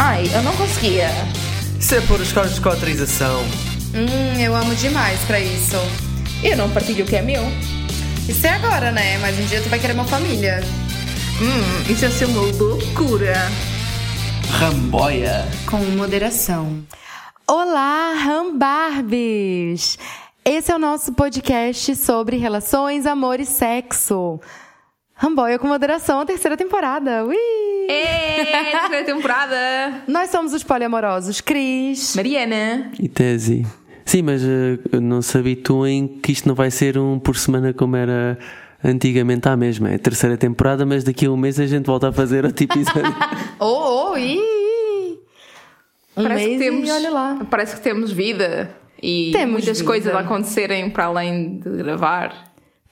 Ai, eu não conseguia. Isso é os carros de cotrização. Hum, eu amo demais pra isso. Eu não partilho o que é meu. Isso é agora, né? Mas um dia tu vai querer uma família. Hum, isso ia ser uma loucura. Ramboia. Com moderação. Olá, Rambarbies! Esse é o nosso podcast sobre relações, amor e sexo. Ramboia com moderação, a terceira temporada. Ui! Ê, terceira temporada. Nós somos os poliamorosos Cris, Mariana. E tese. Sim, mas uh, não se habituem que isto não vai ser um por semana como era antigamente à mesma. É a terceira temporada, mas daqui a um mês a gente volta a fazer outro episódio. Oh, oh, ih! Um Parece mês que temos, e olha lá. Parece que temos vida. E Temos muitas vida. coisas a acontecerem para além de gravar.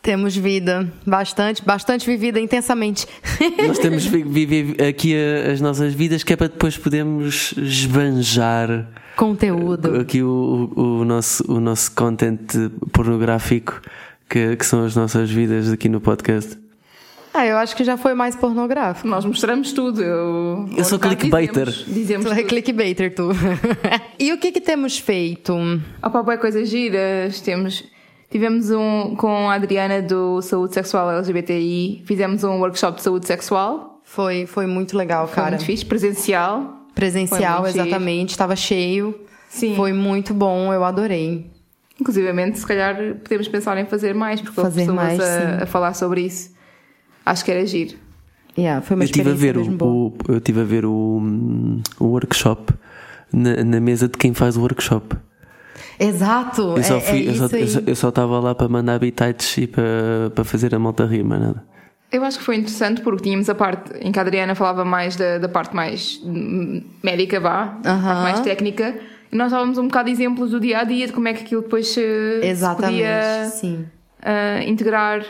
Temos vida, bastante, bastante vivida intensamente. Nós temos vi- viver aqui as nossas vidas que é para depois podermos esbanjar Conteúdo. aqui o, o, o nosso, o nosso content pornográfico que, que são as nossas vidas aqui no podcast. Ah, eu acho que já foi mais pornográfico. Nós mostramos tudo. Eu, Eu sou clickbaiter. Dizemos, dizemos Tu é tudo. clickbaiter, tu. e o que que temos feito? Opa, boas coisas giras. Temos, tivemos um com a Adriana do Saúde Sexual LGBTI. Fizemos um workshop de saúde sexual. Foi, foi muito legal, Foi cara. muito fixe. Presencial. Presencial, Foi exatamente. Estava cheio. Sim. Foi muito bom, eu adorei. Inclusivamente, se calhar podemos pensar em fazer mais, porque Fazer pessoas mais, a, a falar sobre isso. Acho que era giro. Yeah, foi uma Eu estive a ver, o, o- eu tive a ver o, o workshop na, na mesa de quem faz o workshop. Exato, Eu só é, fui, é eu só- isso aí. eu só- eu só estava lá para mandar bitites e para, para fazer a malta rir, mas nada. Eu acho que foi interessante porque tínhamos a parte em que a Adriana falava mais da, da parte mais médica, vá, a parte Aham. mais técnica, e nós dávamos um bocado de exemplos do dia a dia de como é que aquilo depois se, se Exatamente, podia sim. ah, integrar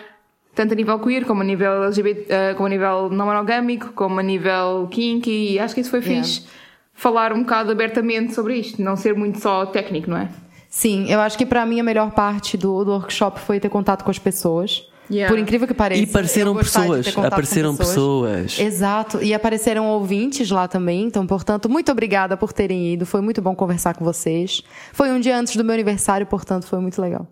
tanto a nível queer como a nível LGBT, ah, como a nível não monogâmico, como a nível kinky, e acho que isso foi Yeah. fixe. Falar um bocado abertamente sobre isto, não ser muito só técnico, não é? Sim, eu acho que pra mim a melhor parte do, do workshop foi ter contato com as pessoas. Yeah. Por incrível que pareça. E apareceram pessoas, apareceram pessoas. Exato, e apareceram ouvintes lá também, então, portanto, muito obrigada por terem ido, foi muito bom conversar com vocês. Foi um dia antes do meu aniversário, portanto, foi muito legal.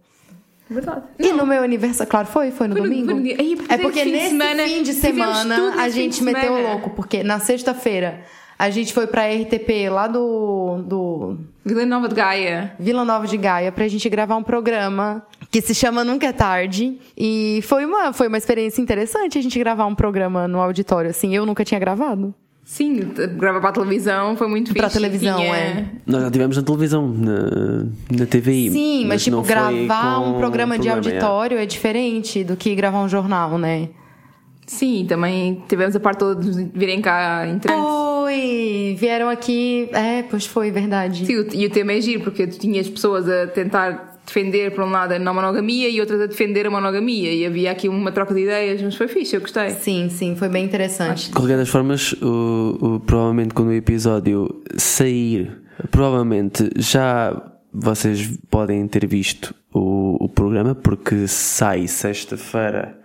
Verdade. E no meu aniversário, claro, foi, foi no Foi no- domingo. foi no porque é porque fim de nesse semana, fim de semana a nesse gente meteu o semana. louco, porque na sexta-feira a gente foi pra RTP lá do, do Vila Nova de Gaia. Vila Nova de Gaia pra gente gravar um programa que se chama Nunca é Tarde. E foi uma, foi uma experiência interessante a gente gravar um programa no auditório, assim. Eu nunca tinha gravado. Sim, gravar para a televisão foi muito fixe. Pra televisão, Tinha- é. Nós já tivemos na televisão, na, na TVI. Sim, mas, tipo, não foi gravar com um programa de é. auditório é diferente do que gravar um jornal, né? Sim, também tivemos a parte toda de virem cá em trânsito. Foi! Vieram aqui. É, pois foi, verdade. Sim, e o tema é giro, porque tu tinhas pessoas a tentar defender, por um lado, a não monogamia e outras a defender a monogamia. E havia aqui uma troca de ideias, mas foi fixe, eu gostei. Sim, sim, foi bem interessante. De qualquer das formas, o, o- provavelmente quando o episódio sair, provavelmente já vocês podem ter visto o, o programa, porque sai sexta-feira.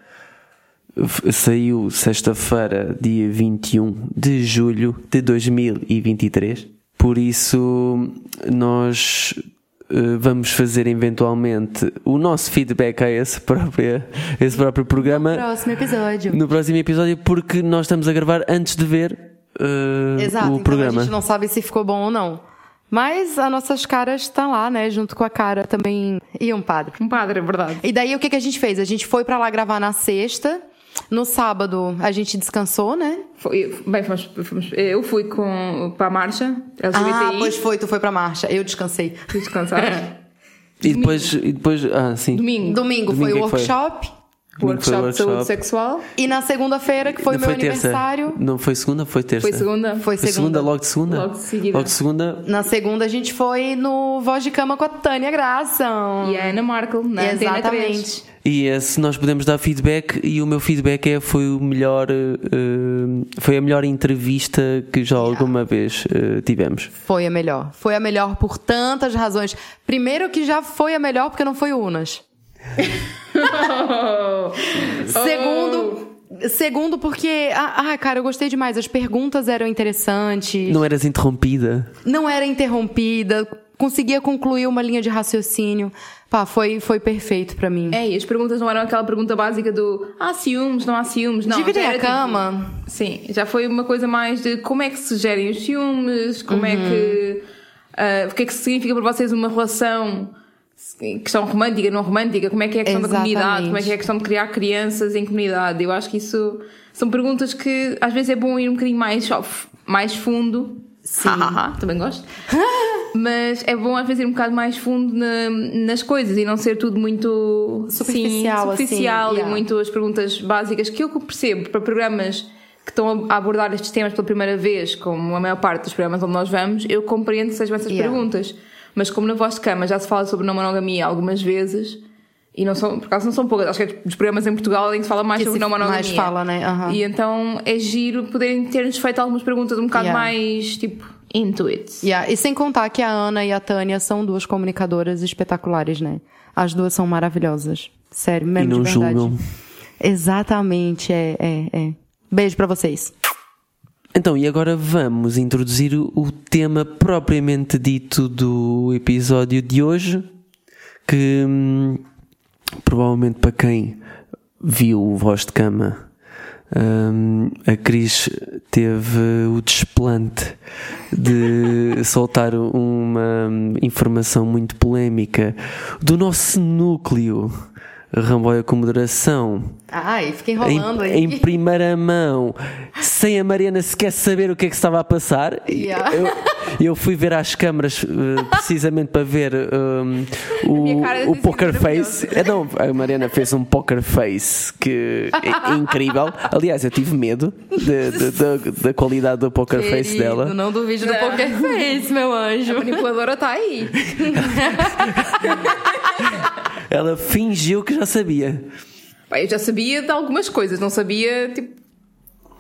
Saiu sexta-feira, dia 21 de julho de 2023. Por isso, nós eh, vamos fazer eventualmente o nosso feedback a esse próprio, esse próprio programa Próximo episódio. no próximo episódio porque nós estamos a gravar antes de ver uh, Exato, o então a programa. gente não sabe se ficou bom ou não. Mas as nossas caras estão lá, né? Junto com a cara também. E um padre. Um padre, é verdade. E daí o que, que a gente fez? A gente foi pra lá gravar na sexta. No sábado a gente descansou, né? Foi, bem, fomos, fomos- eu fui com, para a marcha LGBTI. Ah, pois foi, tu foi pra marcha. Eu descansei. Fui descansar. E depois, e depois, ah, sim. Domingo. Domingo, Domingo foi o é foi? workshop. Foi o workshop de saúde workshop. sexual. E na segunda-feira, que foi o Não meu terça? aniversário. Não foi segunda, foi terça. Foi segunda. Foi Foi segunda. logo de segunda? Logo de seguida. Logo de segunda. Na segunda a gente foi no Voz de Cama com a Tânia Graça. E a Ana Markle, 3. Exatamente. E esse nós podemos dar feedback e o meu feedback é foi o melhor uh, foi a melhor entrevista que já alguma vez uh, tivemos. Foi a melhor. Foi a melhor por tantas razões. Primeiro que já foi a melhor porque não foi o Unas. Oh. Segundo, Segundo, porque. Ah, ah, cara, eu gostei demais. As perguntas eram interessantes. Não eras interrompida? Não era interrompida. Conseguia concluir uma linha de raciocínio. Pá, foi, foi perfeito pra mim. É, e as perguntas não eram aquela pergunta básica do há ciúmes, não há ciúmes, não. Dividir já a tipo- cama. sim, já foi uma coisa mais de como é que se gerem os ciúmes, como é que. ah, o que é que significa para vocês uma relação. Questão romântica, não romântica, como é que é a questão da Exatamente. comunidade, como é que é a questão de criar crianças em comunidade. Eu acho que isso são perguntas que às vezes é bom ir um bocadinho mais, mais fundo. Sim. também gosto. Mas é bom às vezes ir um bocado mais fundo na- nas coisas e não ser tudo muito Superficial, sim, superficial assim, e yeah. muito as perguntas básicas que eu percebo para programas que estão a abordar estes temas pela primeira vez, como a maior parte dos programas onde nós vamos, eu compreendo que sejam essas Yeah. perguntas. Mas como na voz de cama já se fala sobre não monogamia algumas vezes, e não são, por acaso não são poucas, acho que é dos programas em Portugal em que se fala mais Que sobre não monogamia. mais fala, né? Aham. E então é giro poderem ter-nos feito algumas perguntas um bocado Yeah. mais tipo into it. Yeah, E sem contar que a Ana e a Tânia são duas comunicadoras espetaculares, né? As duas são maravilhosas. Sério, E mesmo não de verdade. julgam. Exatamente, é, é, é. Beijo pra vocês. Então, e agora vamos introduzir o o tema propriamente dito do episódio de hoje, que hum, provavelmente para quem viu o Voz de Cama, hum, a Cris teve o desplante de soltar uma informação muito polémica do nosso núcleo Ramboia com moderação Ai, fiquei em, enrolando aí. em primeira mão, sem a Mariana sequer saber o que é que se estava a passar. Yeah. Eu, eu fui ver às câmaras eh, precisamente para ver um, cara o, o poker face. É, não, a Mariana fez um poker face que é incrível. Aliás, eu tive medo de- de- da- da qualidade do poker face Querido, dela. Não do Não. poker face, meu anjo. A manipuladora está aí. Ela fingiu que já sabia. Pá, eu já sabia de algumas coisas, não sabia tipo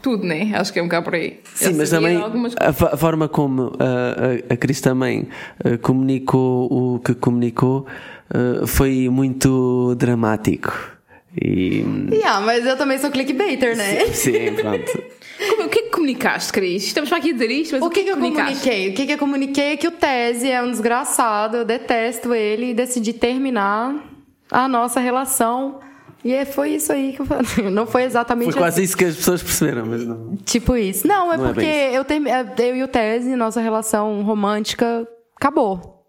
tudo, né? Acho que é um bocado por aí. Sim, mas também a, a forma como a, a, a Cris também eh, comunicou o que comunicou eh, foi muito dramático. E Yeah, mas eu também sou clickbaiter, né? sim, pronto. Como- O que é que comunicaste, Cris? Estamos para aqui a dizer isto, mas O que, que eu comunicaste? comuniquei? O que, que eu comuniquei é que o Tese é um desgraçado, eu detesto ele e decidi terminar a nossa relação. E é- foi isso aí que eu falei. Não foi exatamente Foi quase isso que as pessoas perceberam, mas não. tipo isso. Não, é Não é porque bem eu, termi- eu e o Tese, nossa relação romântica acabou.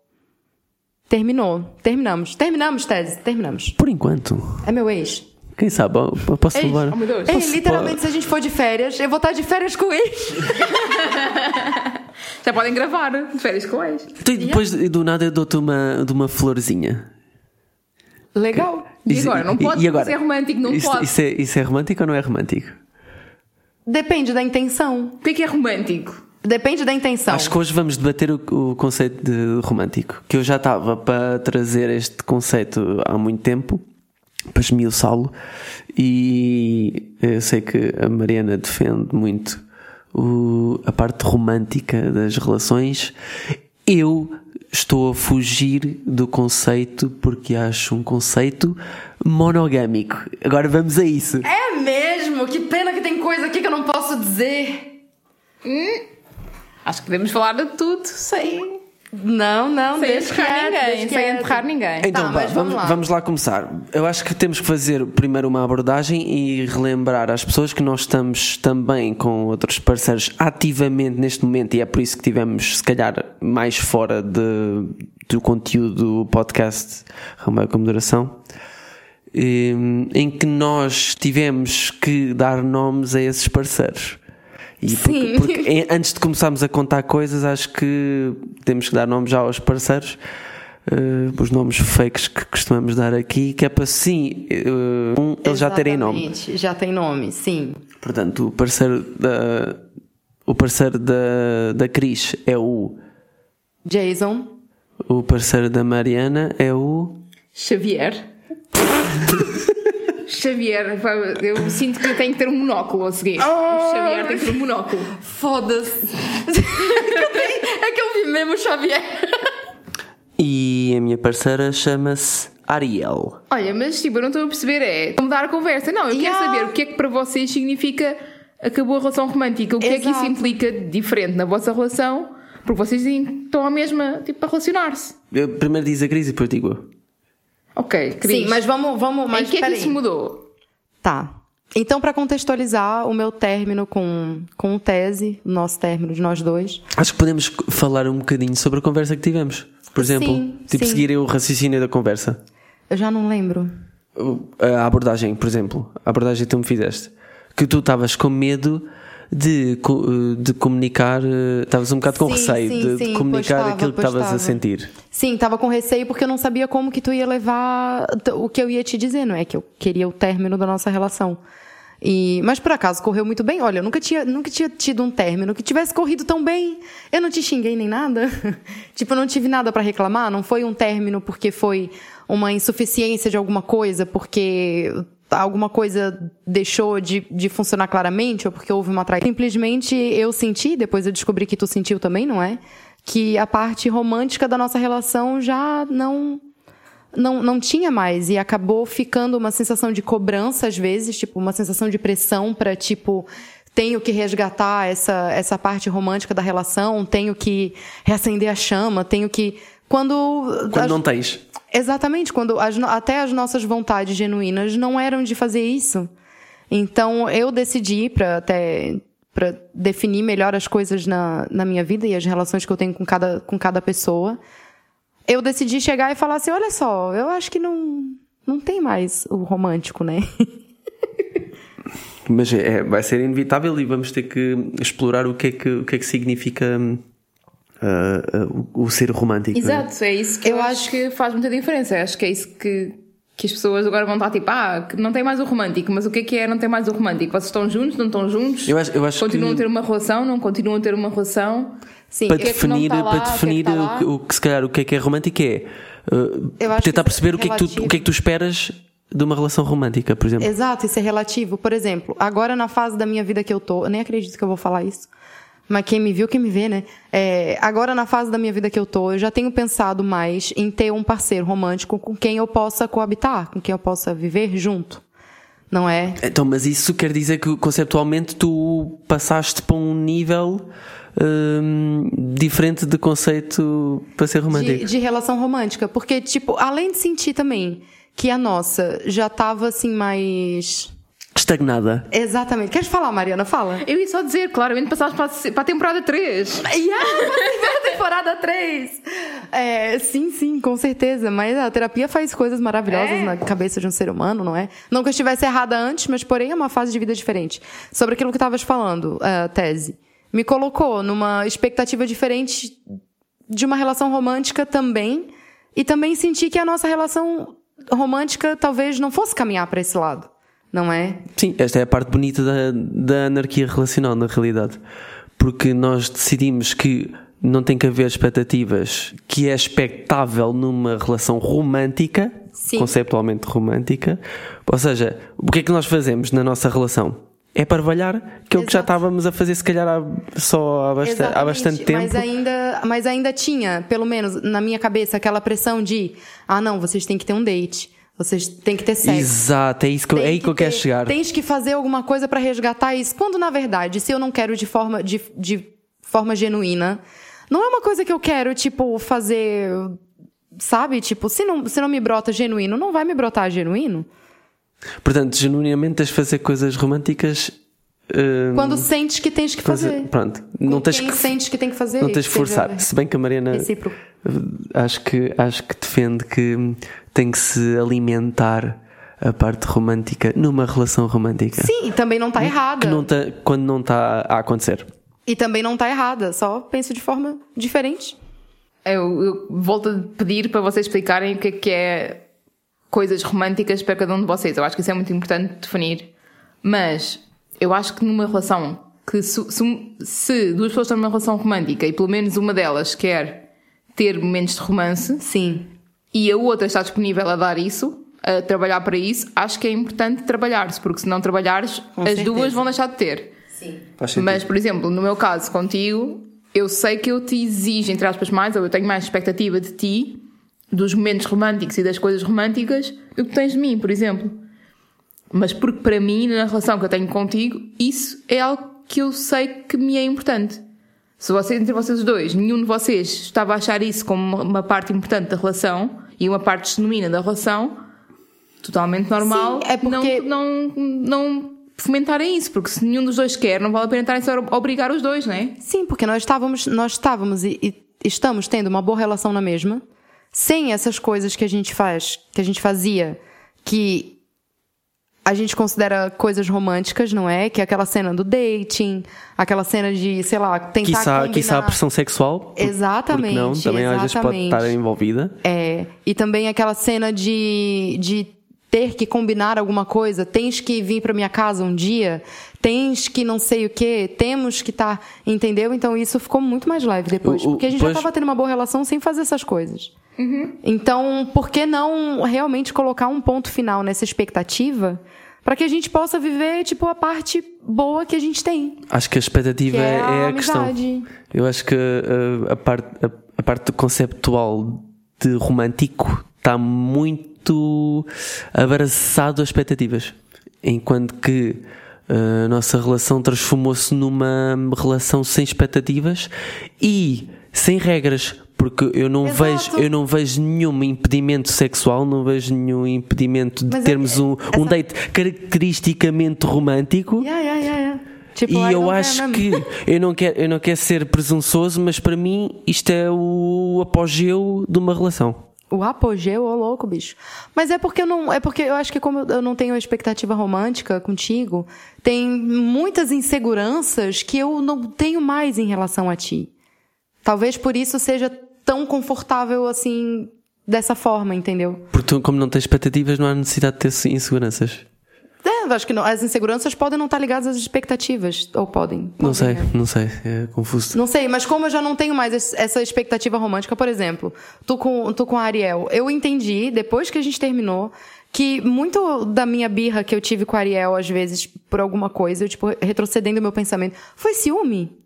Terminou. Terminamos. Terminamos, Tese. Terminamos. Por enquanto, É meu ex. quem sabe, eu posso Ei, levar. oh meu Deus. Ei, Posso- literalmente, se a gente for de férias, eu vou estar de férias com ele. Já podem gravar de férias com ex. Então, e depois do nada eu dou-te uma, de uma florzinha. Legal. E Isso- agora? Não pode, e agora? isso é romântico, não isso, pode. Isso é, isso é romântico ou não é romântico? Depende da intenção. O que é que é romântico? Depende da intenção. Acho que hoje vamos debater o, o conceito de romântico, que eu já estava para trazer este conceito há muito tempo, para esmiuçá-lo, e eu sei que a Mariana defende muito o- a parte romântica das relações. Eu estou a fugir do conceito porque acho um conceito monogâmico. Agora vamos a isso. É mesmo? Que pena que tem coisa aqui que eu não posso dizer. Acho que podemos falar de tudo sem, Não, não, sem deixa ninguém. deixa Sem empurrar ninguém. Então, Tá, vá, vamos vamos, lá. vamos lá começar. Eu acho que temos que fazer primeiro uma abordagem e relembrar às pessoas que nós estamos também com outros parceiros ativamente neste momento e é por isso que tivemos, se calhar, mais fora de, do conteúdo do podcast Ramai com Moderação. em que nós tivemos que dar nomes a esses parceiros. E porque, porque antes de começarmos a contar coisas, acho que temos que dar nomes já aos parceiros, eh, os nomes fakes que costumamos dar aqui, que é para sim, eh, um, eles já terem nome. Já tem nome, sim. Portanto, o parceiro da, o parceiro da, da Cris é o, Jason. o parceiro da Mariana é o. Xavier. Xavier, eu sinto que tenho que ter um monóculo a seguir. O Xavier tem que ter um monóculo. Foda-se. é que eu vi mesmo o Xavier. E a minha parceira chama-se Ariel. Olha, mas tipo, eu não estou a perceber, é mudar a conversa. Não, eu quero Yeah. saber o que é que para vocês significa acabou a relação romântica. O que é que isso Exato. implica de diferente na vossa relação? Porque vocês estão a mesma, tipo, a relacionar-se. Primeiro diz a Cris e depois digo eu. Ok, Cris. Sim, mas vamos, vamos, Em mas que é que isso mudou? Tá. Então, para contextualizar o meu término com, com o tese, o nosso término de nós dois. Acho que podemos falar um bocadinho sobre a conversa que tivemos. Por exemplo, Sim, tipo, sim. seguirem o raciocínio da conversa. Eu já não lembro. A abordagem, por exemplo, a abordagem que tu me fizeste. Que tu estavas com medo de, co- de comunicar, eh, estavas um bocado com Sim, receio sim, de, de sim, comunicar pois tava, aquilo que estavas a sentir. Sim, tava com receio porque eu não sabia como que tu ia levar o que eu ia te dizer, não é? Que eu queria o término da nossa relação. E, mas por acaso correu muito bem. Olha, eu nunca tinha, nunca tinha tido um término que tivesse corrido tão bem. Eu não te xinguei nem nada. tipo, eu não tive nada pra reclamar. Não foi um término porque foi uma insuficiência de alguma coisa, porque alguma coisa deixou de, de funcionar claramente ou porque houve uma traição. Simplesmente eu senti, depois eu descobri que tu sentiu também, não é? Que a parte romântica da nossa relação já não não, não tinha mais e acabou ficando uma sensação de cobrança às vezes, tipo uma sensação de pressão para tipo tenho que resgatar essa essa parte romântica da relação, tenho que reacender a chama, tenho que quando, Quando as- não tens. Exatamente, quando as até as nossas vontades genuínas não eram de fazer isso. Então eu decidi para até para definir melhor as coisas na, na minha vida e as relações que eu tenho com cada, com cada pessoa. Eu decidi chegar e falar assim: olha só, eu acho que não, não tem mais o romântico, né? Mas é, vai ser inevitável e vamos ter que explorar o que é que, o que, é que significa ah, o, o ser romântico. não é? Exato, é isso que eu, Eu acho que faz muita diferença. Acho que é isso que, que as pessoas agora vão estar tipo, ah, que não tem mais o romântico, mas o que é que é não tem mais o romântico? Vocês estão juntos, não estão juntos? Eu acho- eu acho continuam que- a ter uma relação, não continuam a ter uma relação? Sim, para é definir, tá lá, para o que é que definir tá o, o que se calhar o que é que é romântico é uh, Eu tentar que isso é perceber o que é que, tu, o que é que tu esperas de uma relação romântica, por exemplo. Exato, isso é relativo. Por exemplo, agora na fase da minha vida que eu tô, eu nem acredito que eu vou falar isso. Mas quem me viu, quem me vê, né? É, agora na fase da minha vida que eu tô, eu já tenho pensado mais em ter um parceiro romântico com quem eu possa coabitar, com quem eu possa viver junto. Não é? Então, mas isso quer dizer que conceptualmente tu passaste para um nível hum, diferente de conceito para ser romântico. De, de relação romântica. Porque, tipo, além de sentir também que a nossa já tava assim mais. Estagnada. Exatamente. Queres falar, Mariana? Fala. Eu ia só dizer, claramente passaste para para a temporada 3. Yeah, a temporada 3! É, sim, sim, com certeza. Mas a terapia faz coisas maravilhosas É. na cabeça de um ser humano, não é? Não que eu estivesse errada antes, mas porém é uma fase de vida diferente. Sobre aquilo que estavas falando, a tese. Me colocou numa expectativa diferente de uma relação romântica também. E também senti que a nossa relação romântica talvez não fosse caminhar para esse lado. Não é? Sim, esta é a parte bonita da, da anarquia relacional, na realidade. Porque nós decidimos que não tem que haver expectativas que é expectável numa relação romântica, Sim. conceptualmente romântica. Ou seja, o que é que nós fazemos na nossa relação? É parvalhar, que é o que já estávamos a fazer, se calhar, há, só há, basta- há bastante tempo. Mas ainda, mas ainda tinha, pelo menos na minha cabeça, aquela pressão de: ah, não, vocês têm que ter um date, vocês têm que ter sexo. Exato, é, isso que, eu- é aí que eu quero chegar. Tens que fazer alguma coisa pra resgatar isso. Quando, na verdade, se eu não quero de forma, de, de forma genuína, não é uma coisa que eu quero, tipo, fazer. Sabe? Tipo, se não, se não me brota genuíno, não vai me brotar genuíno. Portanto, genuinamente tens de fazer coisas românticas. Hum, Quando sentes que tens que fazer. fazer- Pronto, Com não tens quem que sentes que tem que fazer. Não tens de que forçar. Se bem que a Mariana recíproco. acho que, acho que defende que tem que se alimentar a parte romântica numa relação romântica. Sim, e também não tá errada. Não tá, quando não está a acontecer. E também não tá errada, só penso de forma diferente. Eu, eu volto a pedir para vocês explicarem o que é que é coisas românticas para cada um de vocês. Eu acho que isso é muito importante definir. Mas eu acho que numa relação que se, se- se duas pessoas estão numa relação romântica e pelo menos uma delas quer ter momentos de romance Sim. e a outra está disponível a dar isso, a trabalhar para isso, acho que é importante trabalhar-se, porque se não trabalhares, Com as certeza. duas vão deixar de ter. Sim. Mas, por exemplo, no meu caso contigo, eu sei que eu te exijo, entre aspas, mais, ou eu tenho mais expectativa de ti dos momentos românticos e das coisas românticas do que tens de mim, por exemplo. Mas porque para mim, na relação que eu tenho contigo, isso é algo que eu sei que me é importante. Se vocês, entre vocês dois, nenhum de vocês estava a achar isso como uma parte importante da relação e uma parte genuína da relação, totalmente normal, Sim, é porque- não, não, não fomentarem isso, porque se nenhum dos dois quer, não vale a pena estarem a obrigar os dois, não é? Sim, porque nós estávamos, nós estávamos e, e estamos tendo uma boa relação na mesma, sem essas coisas que a gente faz, que a gente fazia, que a gente considera coisas românticas, não é? Que é aquela cena do dating, aquela cena de, sei lá, tentar Quiçá, combinar... quiçá a pressão sexual. por- Exatamente, Porque não, também às vezes pode exatamente. estar envolvida. É, e também aquela cena de, de ter que combinar alguma coisa, tens que vir para minha casa um dia, tens que não sei o que, temos que estar, entendeu? Então isso ficou muito mais leve depois, O- o- porque a gente pois- já estava tendo uma boa relação sem fazer essas coisas. Então, por que não realmente colocar um ponto final nessa expectativa para que a gente possa viver tipo a parte boa que a gente tem? Acho que a expectativa Que é é, a é a questão. Eu acho que uh, a, parte, a, a parte conceptual de romântico está muito abraçado a expectativas. Enquanto que uh, a nossa relação transformou-se numa relação sem expectativas e sem regras. Porque eu não, Exato. vejo, eu não vejo nenhum impedimento sexual, não vejo nenhum impedimento de Mas é- termos um, um essa- date caracteristicamente romântico. Yeah, yeah, yeah. Tipo, E eu acho care, que eu não, quero, eu não quero ser presunçoso, mas para mim isto é o apogeu de uma relação. O apogeu, ô louco, bicho. Mas é porque eu não. É porque eu acho que como eu não tenho expectativa romântica contigo, tem muitas inseguranças que eu não tenho mais em relação a ti. Talvez por isso seja tão confortável assim, dessa forma, entendeu? Porque tu, como não tens expectativas, não há necessidade de ter inseguranças. É, acho que não- as inseguranças podem não estar ligadas às expectativas. Ou podem. Não Podem, sei, né? não sei, é confuso. Não sei, mas como eu já não tenho mais es- essa expectativa romântica, por exemplo, tu com, tu com a Ariel, eu entendi, depois que a gente terminou, que muito da minha birra que eu tive com a Ariel, às vezes, por alguma coisa, eu, tipo, retrocedendo o meu pensamento, foi ciúme.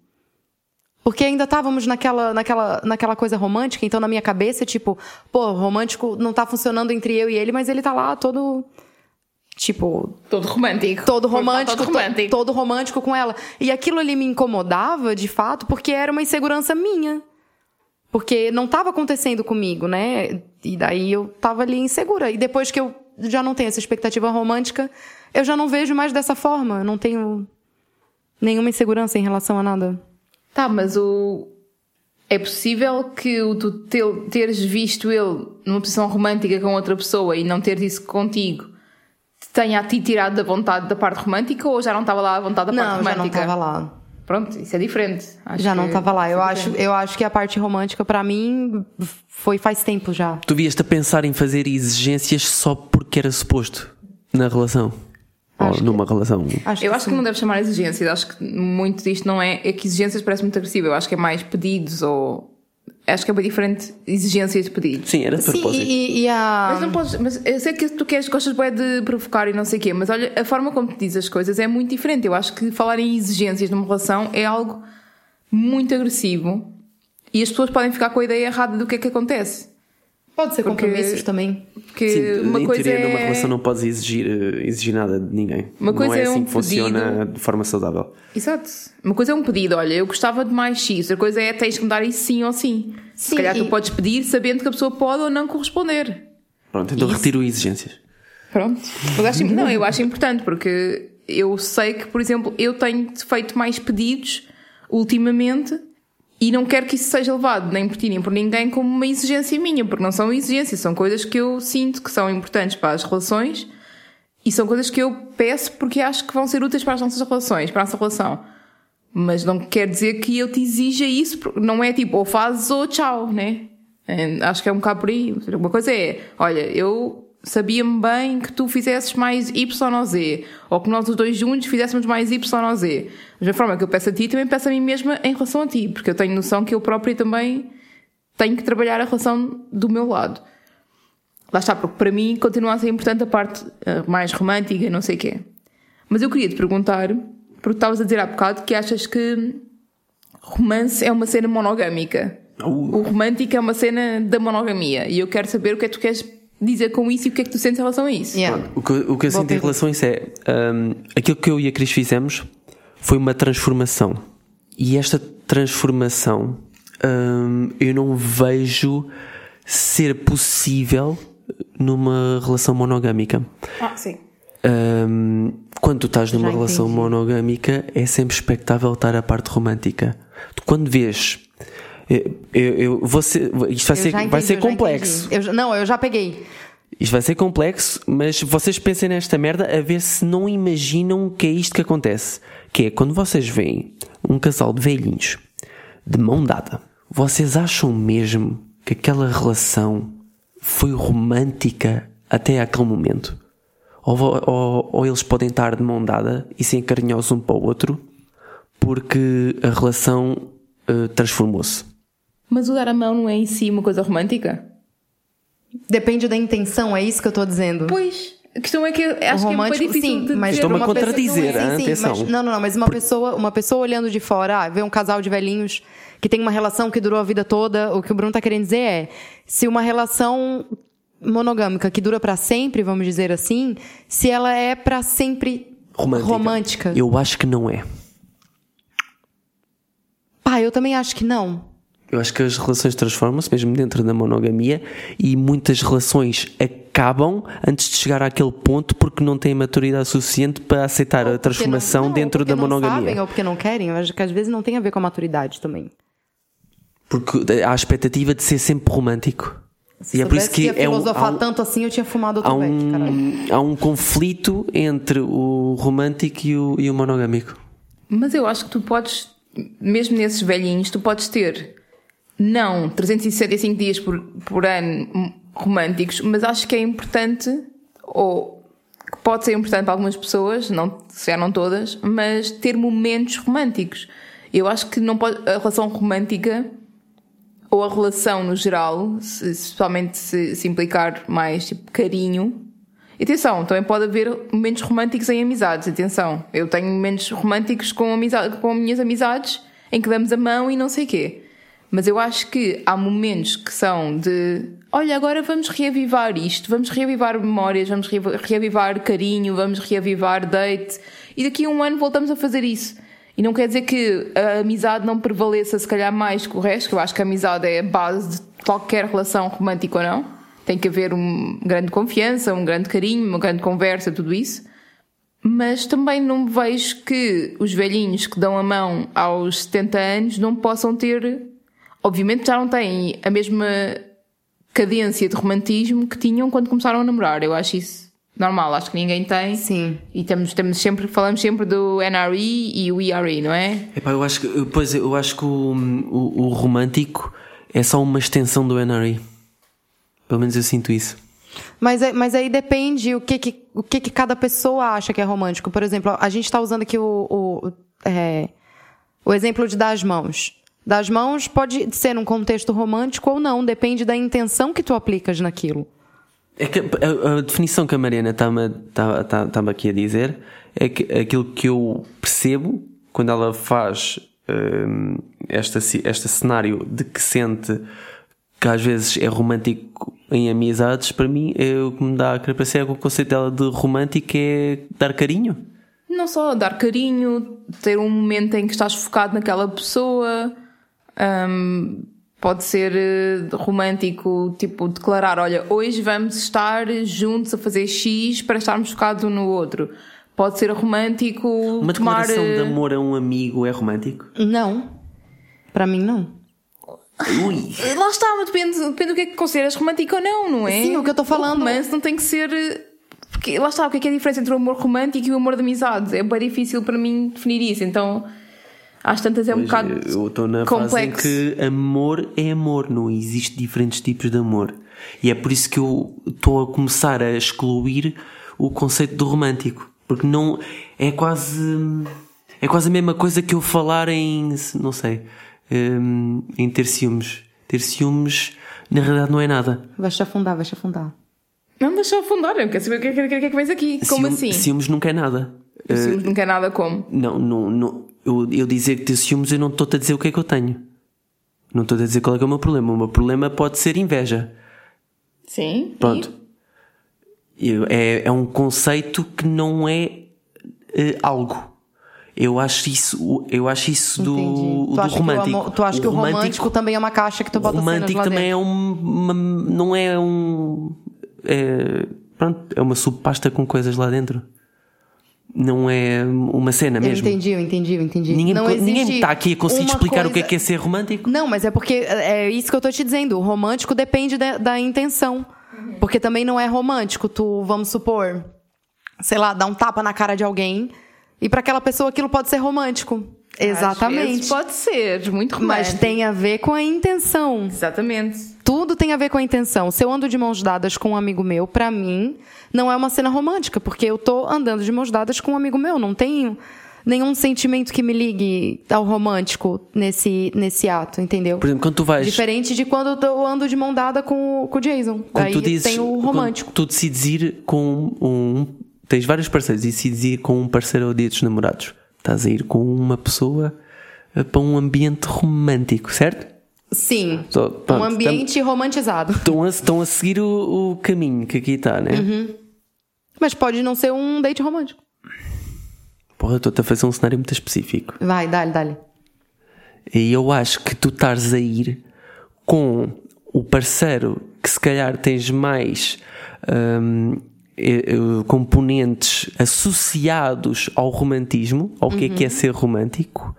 Porque ainda estávamos naquela, naquela, naquela coisa romântica, então na minha cabeça, tipo, pô, romântico não tá funcionando entre eu e ele, mas ele tá lá todo. Tipo, Todo romântico. todo romântico, Todo to- romântico. todo romântico com ela. E aquilo ali me incomodava, de fato, porque era uma insegurança minha. Porque não estava acontecendo comigo, né? E daí eu tava ali insegura. E depois que eu já não tenho essa expectativa romântica, eu já não vejo mais dessa forma. Eu não tenho nenhuma insegurança em relação a nada. Tá, mas o. É possível que o tu te- teres visto ele numa posição romântica com outra pessoa e não teres isso contigo te tenha a ti tirado da vontade da parte romântica ou já não estava lá a vontade da não, parte já romântica? não estava lá. Pronto, isso é diferente. Acho já não estava lá. isso Eu é acho, eu acho que a parte romântica, pra mim, foi faz tempo já. Tu vieste a pensar em fazer exigências só porque era suposto na relação. Ou numa relação. Acho Eu acho sim. que não deve chamar exigências. Acho que muito disto não é. É que exigências parece muito agressivo. Eu acho que é mais pedidos ou. Acho que é bem diferente exigências de pedidos. Sim, era de Sim, propósito. e, e a. Mas não podes, mas eu sei que tu queres, gostas bem de provocar e não sei o quê, mas olha, a forma como tu dizes as coisas é muito diferente. Eu acho que falar em exigências numa relação é algo muito agressivo e as pessoas podem ficar com a ideia errada do que é que acontece. Pode ser porque- compromissos também. Porque Sim, uma em coisa teoria, é. numa relação não podes exigir, eh, exigir nada de ninguém. Uma coisa não é é assim um que funciona pedido. de forma saudável. Exato. Uma coisa é um pedido, olha, eu gostava de mais X, outra coisa é tens que me dar isso sim ou sim. Se Sim, calhar tu podes pedir sabendo que a pessoa pode ou não corresponder. Pronto, então Isso. retiro exigências. Pronto. Mas acho, não, eu acho importante porque eu sei que, por exemplo, eu tenho feito mais pedidos ultimamente e não quero que isso seja levado nem por ti nem por ninguém como uma exigência minha, porque não são exigências, são coisas que eu sinto que são importantes para as relações e são coisas que eu peço porque acho que vão ser úteis para as nossas relações, para a nossa relação. Mas não quer dizer que eu te exija isso, porque não é tipo ou fazes ou tchau, né? É, Acho que é um bocado por aí. Uma coisa é, olha, eu sabia-me bem que tu fizesses mais Y ou Z, ou que nós os dois juntos fizéssemos mais Y ou Z. Da mesma forma que eu peço a ti, também peço a mim mesma em relação a ti, porque eu tenho noção que eu própria também tenho que trabalhar a relação do meu lado. Lá está, porque para mim continua a ser importante a parte eh, mais romântica e não sei o quê. Mas eu queria te perguntar, porque estavas a dizer há bocado que achas que romance é uma cena monogâmica. o romântico é uma cena da monogamia e eu quero saber o que é que tu queres dizer com isso e o que é que tu sentes em relação a isso. Yeah. O que, o que eu Boa sinto em relação a isso é hum, aquilo que eu e a Cris fizemos foi uma transformação. E esta transformação hum, eu não vejo ser possível numa relação monogâmica. Ah, sim. Hum, quando tu estás numa relação monogâmica, é sempre expectável estar a parte romântica. Tu, quando vês. Eu, eu, ser, isto vai Eu ser, já vai entendi, ser complexo. entendi. Eu não, eu já peguei. Isto vai ser complexo, mas vocês pensem nesta merda a ver se não imaginam que é isto que acontece. Que é quando vocês veem um casal de velhinhos de mão dada, vocês acham mesmo que aquela relação foi romântica até aquele momento? Ou, ou- ou eles podem estar de mão dada e ser carinhosos um para o outro porque a relação eh, transformou-se. Mas o dar a mão não é em si uma coisa romântica? Depende da intenção, é isso que eu tô dizendo. Pois. A questão é que acho o que é romântico, muito difícil sim, de mas Estou-me a uma pessoa- contradizer, não, hein? sim, sim, Atenção. mas- não, não, não, mas uma pessoa, uma pessoa olhando de fora, ah, vê um casal de velhinhos que tem uma relação que durou a vida toda, o que o Bruno tá querendo dizer é, se uma relação monogâmica que dura pra sempre, vamos dizer assim, se ela é pra sempre Romântica. romântica. Eu acho que não é. Pá, eu também acho que não. Eu acho que as relações transformam-se mesmo dentro da monogamia e muitas relações acabam antes de chegar àquele ponto porque não têm maturidade suficiente para aceitar a Porque transformação não- não, dentro ou porque da não monogamia. Sabem, ou porque não querem, eu acho que às vezes não tem a ver com a maturidade também. Porque há a expectativa de ser sempre romântico. Se e é por isso soubesse que ia é um, filosofar um, tanto assim, eu tinha fumado outro há, caralho. um, há um conflito entre o romântico e o, e o monogâmico. Mas eu acho que tu podes, mesmo nesses velhinhos, tu podes ter, não 365 dias por, por ano românticos, mas acho que é importante, ou que pode ser importante para algumas pessoas, não, se já não todas, mas ter momentos românticos. Eu acho que não pode, a relação romântica ou a relação no geral, se, especialmente se, se implicar mais tipo carinho. Atenção, também pode haver momentos românticos em amizades. Atenção, eu tenho momentos românticos com, amizade, com minhas amizades em que damos a mão e não sei quê. Mas eu acho que há momentos que são de olha, agora vamos reavivar isto, vamos reavivar memórias, vamos re- reavivar carinho, vamos reavivar date e daqui a um ano voltamos a fazer isso. E não quer dizer que a amizade não prevaleça, se calhar, mais que o resto, que eu acho que a amizade é a base de qualquer relação romântica ou não. Tem que haver uma grande confiança, um grande carinho, uma grande conversa, tudo isso. Mas também não vejo que os velhinhos que dão a mão aos 70 anos não possam ter. Obviamente já não têm a mesma cadência de romantismo que tinham quando começaram a namorar. Eu acho isso normal, acho que ninguém tem. Sim. E estamos, estamos sempre, falamos sempre do NRE e o ERE, não é? Epá, eu acho que, pois, eu acho que o, o, o romântico é só uma extensão do NRE. Pelo menos eu sinto isso. Mas, é- mas aí depende o que, que, o que, que cada pessoa acha que é romântico. Por exemplo, a gente está usando aqui o, o, é, o exemplo de dar as mãos. Dar as mãos pode ser num contexto romântico ou não, depende da intenção que tu aplicas naquilo. É que a, a definição que a Mariana estava tá, tá, tá aqui a dizer é que aquilo que eu percebo quando ela faz hum, esta, este cenário de que sente que às vezes é romântico em amizades, para mim é o que me dá a crer para ser é que o conceito dela de romântico é dar carinho. Não só dar carinho, ter um momento em que estás focado naquela pessoa. Hum, pode ser eh, romântico, tipo, declarar: olha, hoje vamos estar juntos a fazer X para estarmos focados um no outro. Pode ser romântico Uma tomar. declaração eh, de amor a um amigo é romântico? Não. Pra mim, não. Ui! Lá está, mas depende, depende do que é que consideras romântico ou não, não é? Sim, o que eu tô falando- O romance não tem que ser. eh, Porque, lá está, o que é que é a diferença entre o amor romântico e o amor de amizade? É bem difícil para mim definir isso, então. Às tantas é um bocado Eu estou na fase em complexo. que amor é amor, não existe diferentes tipos de amor. E é por isso que eu estou a começar a excluir o conceito do romântico. Porque não. É quase. É quase a mesma coisa que eu falar em. Não sei. hum, em ter ciúmes. Ter ciúmes, na realidade, não é nada. Vais te afundar, vais te afundar. Não, deixa afundar, eu quero saber o que é que, o que, é que vens aqui. Como Ciúme- assim? Ciúmes nunca é nada. Ciúmes não quer nada como. Não, não, não eu, eu dizer que tenho ciúmes, eu não estou-te a dizer o que é que eu tenho. Não estou a dizer qual é, que é o meu problema. O meu problema pode ser inveja. Sim. Pronto. Eu- É, é um conceito que não é eh, algo. Eu acho isso, eu acho isso do, do o, romântico. amor- tu acha que o romântico também é uma caixa que tu o bota cenas romântico também é um, uma, não é um, é, pronto, é uma subpasta com coisas lá dentro. Não é uma cena Eu mesmo. entendi, eu entendi, eu entendi. Ninguém, não ninguém está aqui a conseguir explicar o que é coisa- que é ser romântico. Não, mas é porque é isso que eu tô te dizendo. O romântico depende da, da intenção. Porque também não é romântico. Tu, vamos supor, sei lá, dar um tapa na cara de alguém e pra aquela pessoa aquilo pode ser romântico. Exatamente. pode ser, muito Mas romântico. tem a ver com a intenção. Exatamente. Tudo tem a ver com a intenção. Se eu ando de mãos dadas com um amigo meu, pra mim, não é uma cena romântica, porque eu tô andando de mãos dadas com um amigo meu. Não tenho nenhum sentimento que me ligue ao romântico nesse, nesse ato, entendeu? Por exemplo, quando tu vais. Diferente de quando eu ando de mão dada com, o- com o Jason. Quando Daí tu dizes. tem o romântico. Quando tu decides ir com um. Tens vários parceiros e decides ir com um parceiro ao dia dos namorados. Estás a ir com uma pessoa eh, para um ambiente romântico, certo? Sim. Só- pronto, um ambiente romantizado. Estão a, estão a seguir o, o caminho que aqui está, né? Uhum. Mas pode não ser um date romântico. Porra, estou-te a fazer um cenário muito específico. Vai, dá-lhe, dá-lhe. E eu acho que tu estares a ir com o parceiro que se calhar tens mais hum, componentes associados ao romantismo, ao que é que é ser romântico,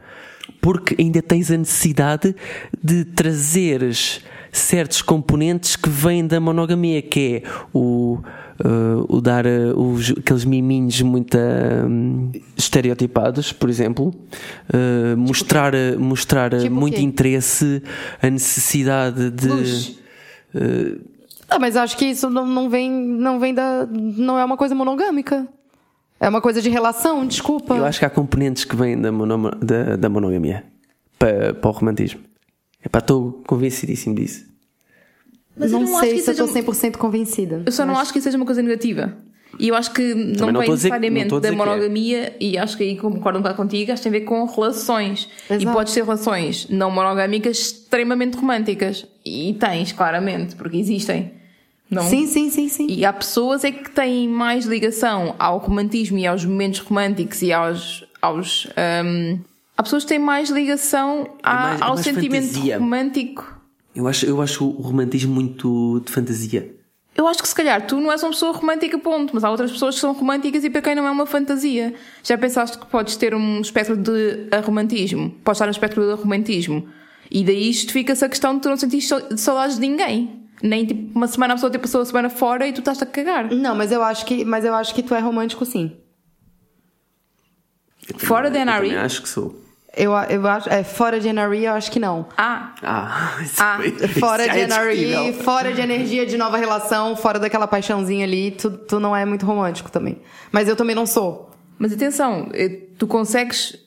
porque ainda tens a necessidade de trazeres certos componentes que vêm da monogamia, que é o, eh, o dar eh, os, aqueles miminhos muito estereotipados, por exemplo, eh, mostrar, eh, mostrar eh, Tipo muito interesse, a necessidade de. Luz. Ah, mas acho que isso não, não vem, não vem da. Não é uma coisa monogâmica. É uma coisa de relação, desculpa. Eu acho que há componentes que vêm da, mono- da, da monogamia para, para o romantismo. Epá, estou convencidíssimo disso. Mas não, eu não sei acho que se seja... estou 100% convencida. Eu só não Mas- acho que isso seja uma coisa negativa. E eu acho que não, não vem que- não necessariamente da é. monogamia, e acho que aí concordo um bocado contigo, acho que tem a ver com relações. E Exato. podes ter relações não monogâmicas extremamente românticas. E tens, claramente, porque existem. Não? Sim, sim, sim, sim. E há pessoas é que têm mais ligação ao romantismo e aos momentos românticos e aos. aos hum, há pessoas que têm mais ligação a- mais- é ao sentimento fantasia. romântico. Eu acho, eu acho o romantismo muito de fantasia. Eu acho que se calhar tu não és uma pessoa romântica, ponto, mas há outras pessoas que são românticas e para quem não é uma fantasia. Já pensaste que podes ter um espectro de romantismo? Podes estar no espectro de romantismo. E daí justifica-se a questão de tu não sentires so- saudades de ninguém. Nem tipo uma semana a pessoa te passou a semana fora e tu estás a cagar. Não, mas eu acho que, mas eu acho que tu é romântico, sim. Fora da Eu NRE? também acho que sou. Eu, eu acho, é, fora de NRE, eu acho que não. Ah, Ah, isso Ah, foi- isso Fora de é NRE, fora de energia de nova relação, fora daquela paixãozinha ali, tu, tu não é muito romântico também. Mas eu também não sou. mas atenção, eh, tu consegues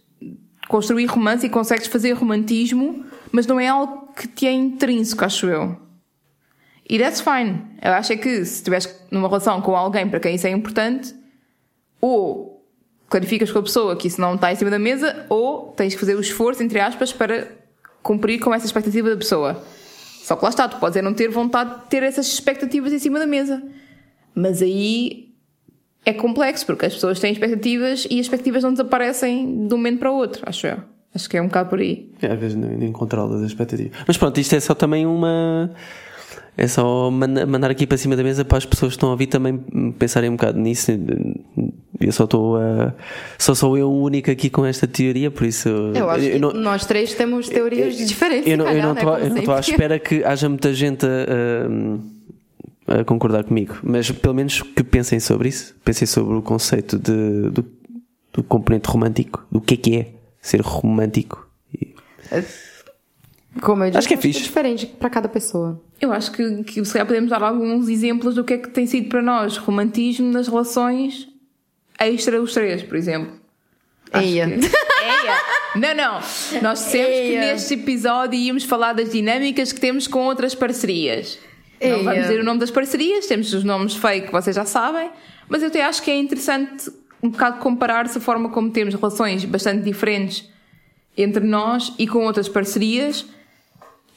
construir romance e consegues fazer romantismo, mas não é algo que te é intrínseco, acho eu. E that's fine. Eu acho é que se estiveres numa relação com alguém para quem isso é importante, ou clarificas com a pessoa que isso não está em cima da mesa, ou tens que fazer o esforço, entre aspas, para cumprir com essa expectativa da pessoa. Só que lá está, tu podes é não ter vontade de ter essas expectativas em cima da mesa. Mas aí é complexo, porque as pessoas têm expectativas e as expectativas não desaparecem de um momento para o outro, acho eu. Acho que é um bocado por aí. É, Às vezes nem, nem controlas as expectativas. Mas pronto, isto é só também uma. É só manda- mandar aqui para cima da mesa para as pessoas que estão a ouvir também pensarem um bocado nisso. Eu só estou a. Só sou eu o único aqui com esta teoria, por isso. Eu acho que não- nós três temos teorias diferentes. eu não, se eu calhar, não né, estou eu à espera que haja muita gente a, a- a concordar comigo, mas pelo menos que pensem sobre isso, pensem sobre o conceito de, do, do componente romântico, do que é que é ser romântico. E- Como eu disse, Acho que é fixe. diferente para cada pessoa. Eu acho que, que se calhar podemos dar alguns exemplos do que é que tem sido para nós romantismo nas relações extra os três, por exemplo. Eia. que- Eia. Não, não. Nós dissemos que Eia. neste episódio íamos falar das dinâmicas que temos com outras parcerias. Não Eia. vamos dizer o nome das parcerias, temos os nomes fake que vocês já sabem, mas eu até acho que é interessante um bocado comparar-se a forma como temos relações bastante diferentes entre nós e com outras parcerias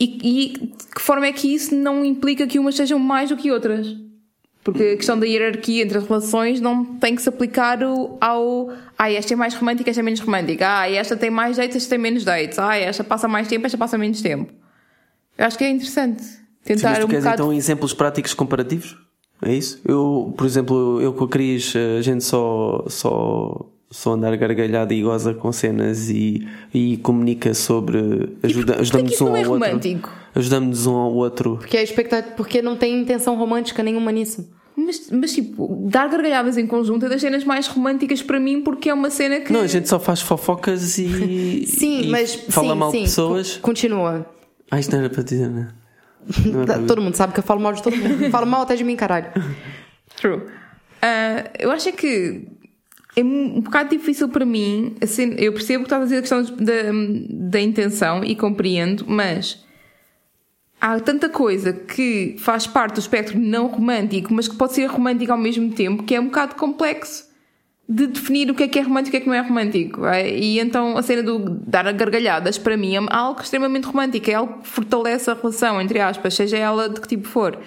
E, e de que forma é que isso não implica que umas sejam mais do que outras? Porque a questão da hierarquia entre as relações não tem que se aplicar ao. ah, esta é mais romântica, esta é menos romântica. Ah, esta tem mais dates, esta tem menos dates. Ah, esta passa mais tempo, esta passa menos tempo. Eu acho que é interessante Sim, tentar mas tu um queres bocado. então exemplos práticos comparativos? É isso? Eu, por exemplo, eu com a Cris, a gente só, só, só andar gargalhada e goza com cenas e, e comunica sobre. Ajuda, ajudamos isso um não é ao outro. romântico? Ajudamos um ao outro. Porque, a expectativa, porque não tem intenção romântica nenhuma nisso. Mas, mas tipo, dar gargalhadas em conjunto é das cenas mais românticas para mim porque é uma cena que. Não, a gente só faz fofocas e. Sim, e mas. Fala sim, mal sim. de pessoas. Co- Continua. Ah, isto não era para dizer, não. não para Todo mundo sabe que eu falo mal de todo mundo. falo mal até de mim, caralho. True. Ah, eu acho é que é um bocado difícil para mim. Assim, eu percebo que estás a dizer a questão da, da intenção e compreendo, mas há tanta coisa que faz parte do espectro não romântico, mas que pode ser romântico ao mesmo tempo, que é um bocado complexo de definir o que é que é romântico e o que é que não é romântico. é? E então a cena do dar a gargalhadas para mim é algo extremamente romântico, é algo que fortalece a relação, entre aspas, seja ela de que tipo for.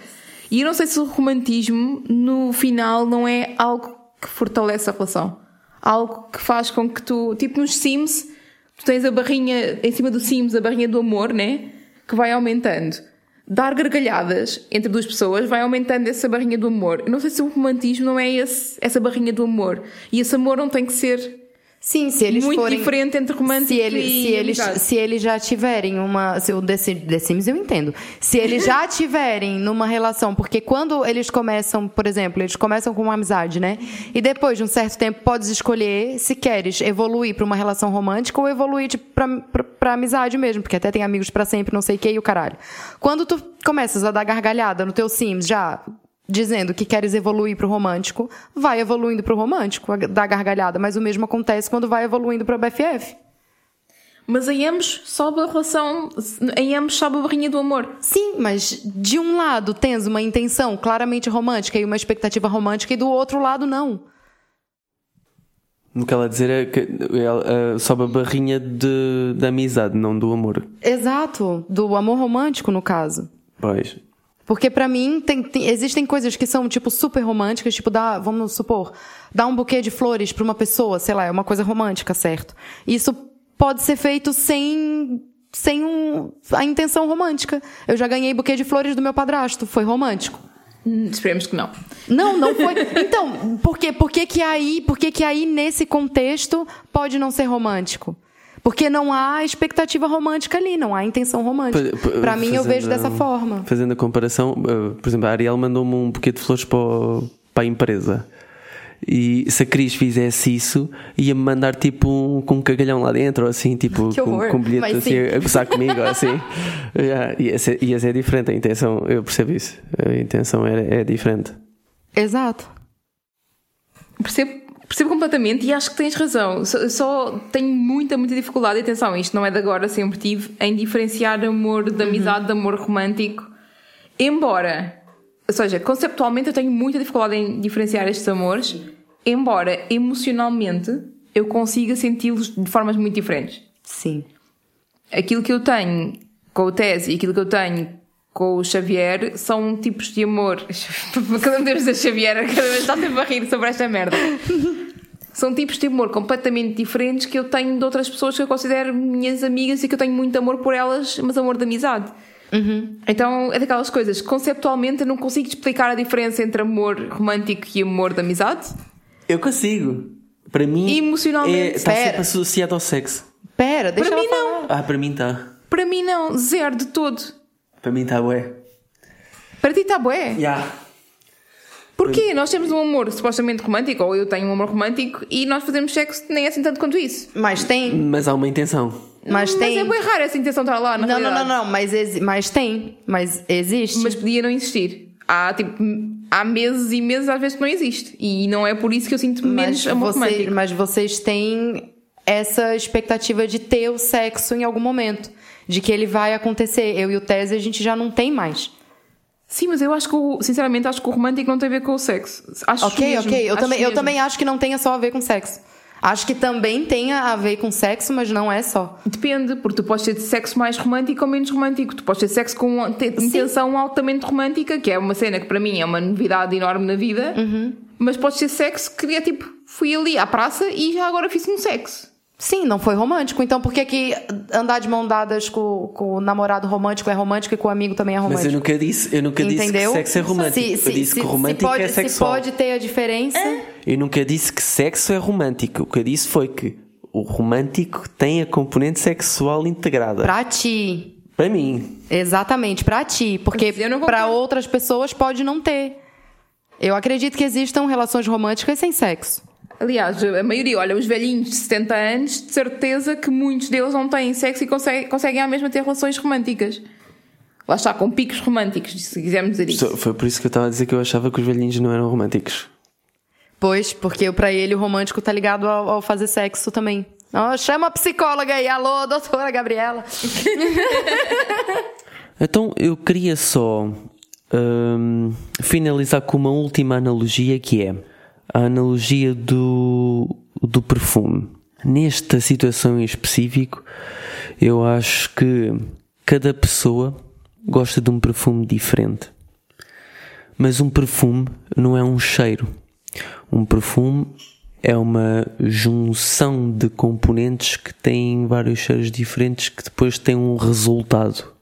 E eu não sei se o romantismo no final não é algo que fortalece a relação. Algo que faz com que tu, tipo nos Sims, tu tens a barrinha em cima do Sims, a barrinha do amor, né? Que vai aumentando. Dar gargalhadas entre duas pessoas vai aumentando essa barrinha do amor. Eu não sei se o romantismo não é esse, essa barrinha do amor. E esse amor não tem que ser Sim, se eles muito forem. diferente entre romântico se, ele, e se, eles, se eles já tiverem uma. Se o The Sim- The Sims eu entendo. Se eles já tiverem numa relação, porque quando eles começam, por exemplo, eles começam com uma amizade, né? E depois de um certo tempo podes escolher se queres evoluir para uma relação romântica ou evoluir tipo, pra amizade mesmo, porque até tem amigos pra sempre, não sei o que e o caralho. Quando tu começas a dar gargalhada no teu Sims já. Dizendo que queres evoluir pro romântico, vai evoluindo pro romântico, a- dar gargalhada, mas o mesmo acontece quando vai evoluindo pro BFF. Mas em ambos sobe a relação, em ambos sobe a barrinha do amor. Sim, mas de um lado tens uma intenção claramente romântica e uma expectativa romântica, e do outro lado não. O que ela dizer é que ela, eh, sobe a barrinha de, da amizade, não do amor. Exato, do amor romântico, no caso. Pois. Porque pra mim tem- tem- existem coisas que são tipo super românticas, tipo dar, vamos supor, dar um buquê de flores pra uma pessoa, sei lá, é uma coisa romântica, certo? Isso pode ser feito sem sem um, a intenção romântica. Eu já ganhei buquê de flores do meu padrasto, foi romântico. Hum, Esperemos que não. Não, não foi. Então, por quê? Por que, que aí, por que, que aí nesse contexto pode não ser romântico? Porque não há expectativa romântica ali, não há intenção romântica. P- p- Pra mim eu vejo dessa forma. Fazendo a comparação, eh, por exemplo, a Ariel mandou-me um buquê de flores para, o- para a empresa. E se a Cris fizesse isso, ia-me mandar tipo um, com um cagalhão lá dentro, ou assim, tipo, com, com um bilhete assim, sim. a gozar comigo, ou assim. Yeah, ia, ser, ia ser diferente, a intenção, eu percebo isso. A intenção é, é diferente. Exato. Percebo, percebo completamente e acho que tens razão. Só, só tenho muita, muita dificuldade, e atenção, isto não é de agora, sempre tive, em diferenciar amor de amizade de amor romântico. Embora, ou seja, conceptualmente eu tenho muita dificuldade em diferenciar estes amores, embora emocionalmente eu consiga senti-los de formas muito diferentes. Sim. Aquilo que eu tenho com o Tese e aquilo que eu tenho com o Xavier são tipos de amor. Cada vez dizer Xavier, cada vez está sempre a rir sobre esta merda. São tipos de amor completamente diferentes que eu tenho de outras pessoas que eu considero minhas amigas e que eu tenho muito amor por elas, mas amor de amizade. Então é daquelas coisas, conceptualmente eu não consigo explicar a diferença entre amor romântico e amor de amizade. Eu consigo. Para mim, Emocionalmente. é- está Espera. sempre associado ao sexo. Pera, deixa Para mim, não. falar. Ah, para mim está. Para mim não, zero de todo. Para mim está, ué. Para ti está bué. Yeah. Porquê? Nós temos um amor supostamente romântico, ou eu tenho um amor romântico, e nós fazemos sexo nem assim tanto quanto isso. Mas tem. Mas há uma intenção. Mas tem. Mas é bem raro essa intenção estar lá, na não, não, realidade. não, não, mas, exi- mas tem. Mas existe. Mas podia não existir. Há, tipo, há meses e meses às vezes que não existe. E não é por isso que eu sinto menos Mas, amor vocês, romântico. mas vocês têm essa expectativa de ter o sexo em algum momento. De que ele vai acontecer. Eu e o Tese a gente já não tem mais. Sim, mas eu acho que, o, sinceramente, acho que o romântico não tem a ver com o sexo. Acho Ok, mesmo, ok. Eu também, eu mesmo. também acho que não tenha só a ver com sexo. Acho que também tem a ver com sexo, mas não é só. Depende, porque tu podes ter sexo mais romântico ou menos romântico. Tu podes ter sexo com intenção altamente romântica, que é uma cena que para mim é uma novidade enorme na vida, mas podes ter sexo que é tipo, fui ali à praça e já agora fiz um sexo. Sim, não foi romântico. Então por que, que andar de mão dadas com, com o namorado romântico é romântico e com o amigo também é romântico? Mas eu nunca disse, eu nunca disse que sexo é romântico. Se, se, eu disse se, que romântico pode, é sexual. Se pode ter a diferença. Eu nunca disse que sexo é romântico. O que eu disse foi que o romântico tem a componente sexual integrada. Pra ti. Para mim. Exatamente, pra ti. Porque concordo. outras pessoas pode não ter. Eu acredito que existam relações românticas sem sexo. Aliás, a maioria, olha, os velhinhos de 70 anos, de certeza que muitos deles não têm sexo e conseguem, conseguem à mesma ter relações românticas. Lá está, com picos românticos, se quisermos dizer isso. Foi por isso que eu estava a dizer que eu achava que os velhinhos não eram românticos. Pois, porque pra ele o romântico tá ligado ao, ao fazer sexo também. Ó, chama a psicóloga aí. Alô, doutora Gabriela. Então eu queria só hum, finalizar com uma última analogia que é a analogia do, do perfume. Nesta situação em específico, eu acho que cada pessoa gosta de um perfume diferente. Mas um perfume não é um cheiro. Um perfume é uma junção de componentes que têm vários cheiros diferentes que depois têm um resultado.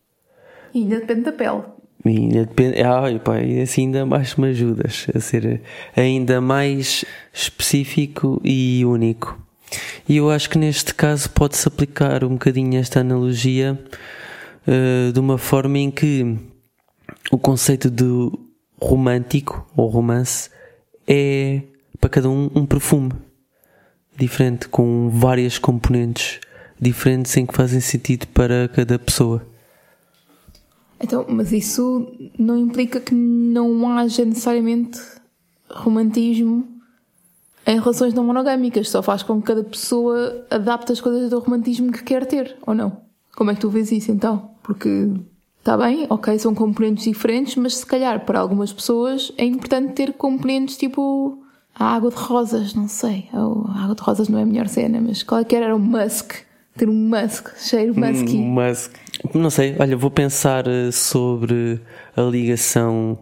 E depende da pele. E ainda depende. Ai, pá, e assim ainda mais me ajudas a ser ainda mais específico e único. E eu acho que neste caso pode-se aplicar um bocadinho esta analogia eh, de uma forma em que o conceito de romântico ou romance é para cada um um perfume diferente, com várias componentes diferentes em que fazem sentido para cada pessoa. Então, mas isso não implica que não haja necessariamente romantismo em relações não monogâmicas. Só faz com que cada pessoa adapte as coisas do romantismo que quer ter, ou não? Como é que tu vês isso então? Porque está bem, ok, são componentes diferentes, mas se calhar para algumas pessoas é importante ter componentes tipo a água de rosas, não sei. Ou a água de rosas não é a melhor cena, mas qual que era? O musk. Ter um musk, cheiro musky. Mas não sei, olha, vou pensar eh, sobre a ligação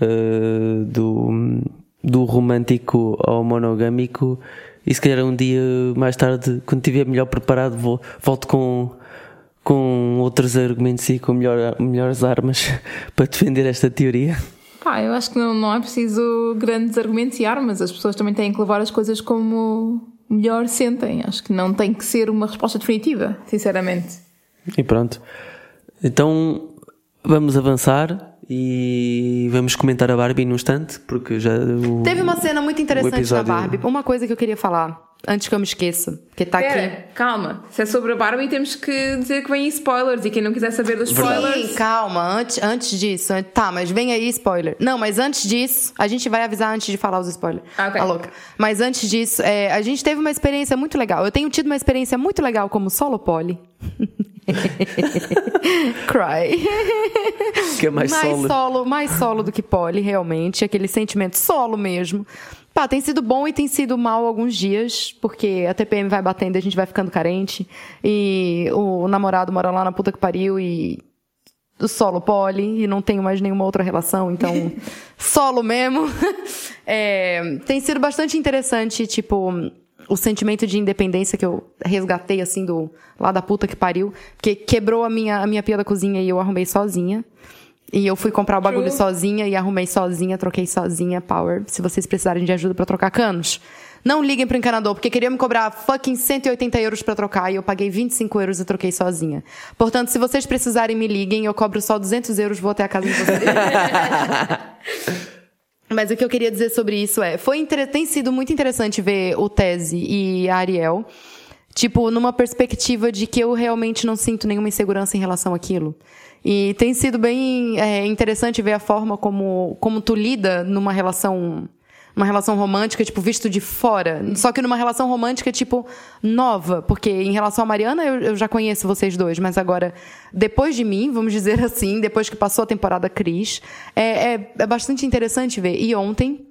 eh, do, do romântico ao monogâmico e se calhar um dia mais tarde, quando estiver melhor preparado, vou, volto com, com outros argumentos e com melhor, melhores armas para defender esta teoria. Pá, eu acho que não, não é preciso grandes argumentos e armas. As pessoas também têm que levar as coisas como melhor sentem. Acho que não tem que ser uma resposta definitiva, sinceramente. E pronto. Então vamos avançar e vamos comentar a Barbie num instante, porque já. O, Teve uma cena muito interessante da Barbie. Uma coisa que eu queria falar, antes que eu me esqueça, que tá aqui. Calma. Se é sobre a Barbie, temos que dizer que vem spoilers. E quem não quiser saber dos spoilers. Sim, calma, antes, antes disso. an- Tá, mas vem aí spoiler. Não, mas antes disso, a gente vai avisar antes de falar os spoilers. Ah, ok. Tá louca. Mas antes disso, é, a gente teve uma experiência muito legal. Eu tenho tido uma experiência muito legal como solo poly. Cry. Que é mais, mais solo. solo, mais solo do que poli, realmente. Aquele sentimento solo mesmo. Pá, tem sido bom e tem sido mal alguns dias, porque a TPM vai batendo e a gente vai ficando carente. E o namorado mora lá na puta que pariu e o solo poli e não tenho mais nenhuma outra relação, então solo mesmo. É, tem sido bastante interessante, tipo, o sentimento de independência que eu resgatei, assim, do lá da puta que pariu, que quebrou a minha, a minha pia da cozinha e eu arrumei sozinha. E eu fui comprar o bagulho True. sozinha e arrumei sozinha, troquei sozinha, power. Se vocês precisarem de ajuda pra trocar canos, não liguem pro encanador, porque queriam me cobrar fucking 180 euros pra trocar e eu paguei 25 euros e troquei sozinha. Portanto, se vocês precisarem, me liguem, eu cobro só 200 euros, vou até a casa de vocês. Mas o que eu queria dizer sobre isso é, foi tem sido muito interessante ver o Tese e a Ariel, tipo, numa perspectiva de que eu realmente não sinto nenhuma insegurança em relação àquilo. E tem sido bem é, interessante ver a forma como, como tu lida numa relação uma relação romântica, tipo, visto de fora. Só que numa relação romântica, tipo, nova. Porque em relação a Mariana, eu, eu já conheço vocês dois, mas agora, depois de mim, vamos dizer assim, depois que passou a temporada Cris, é, é, é bastante interessante ver. E ontem,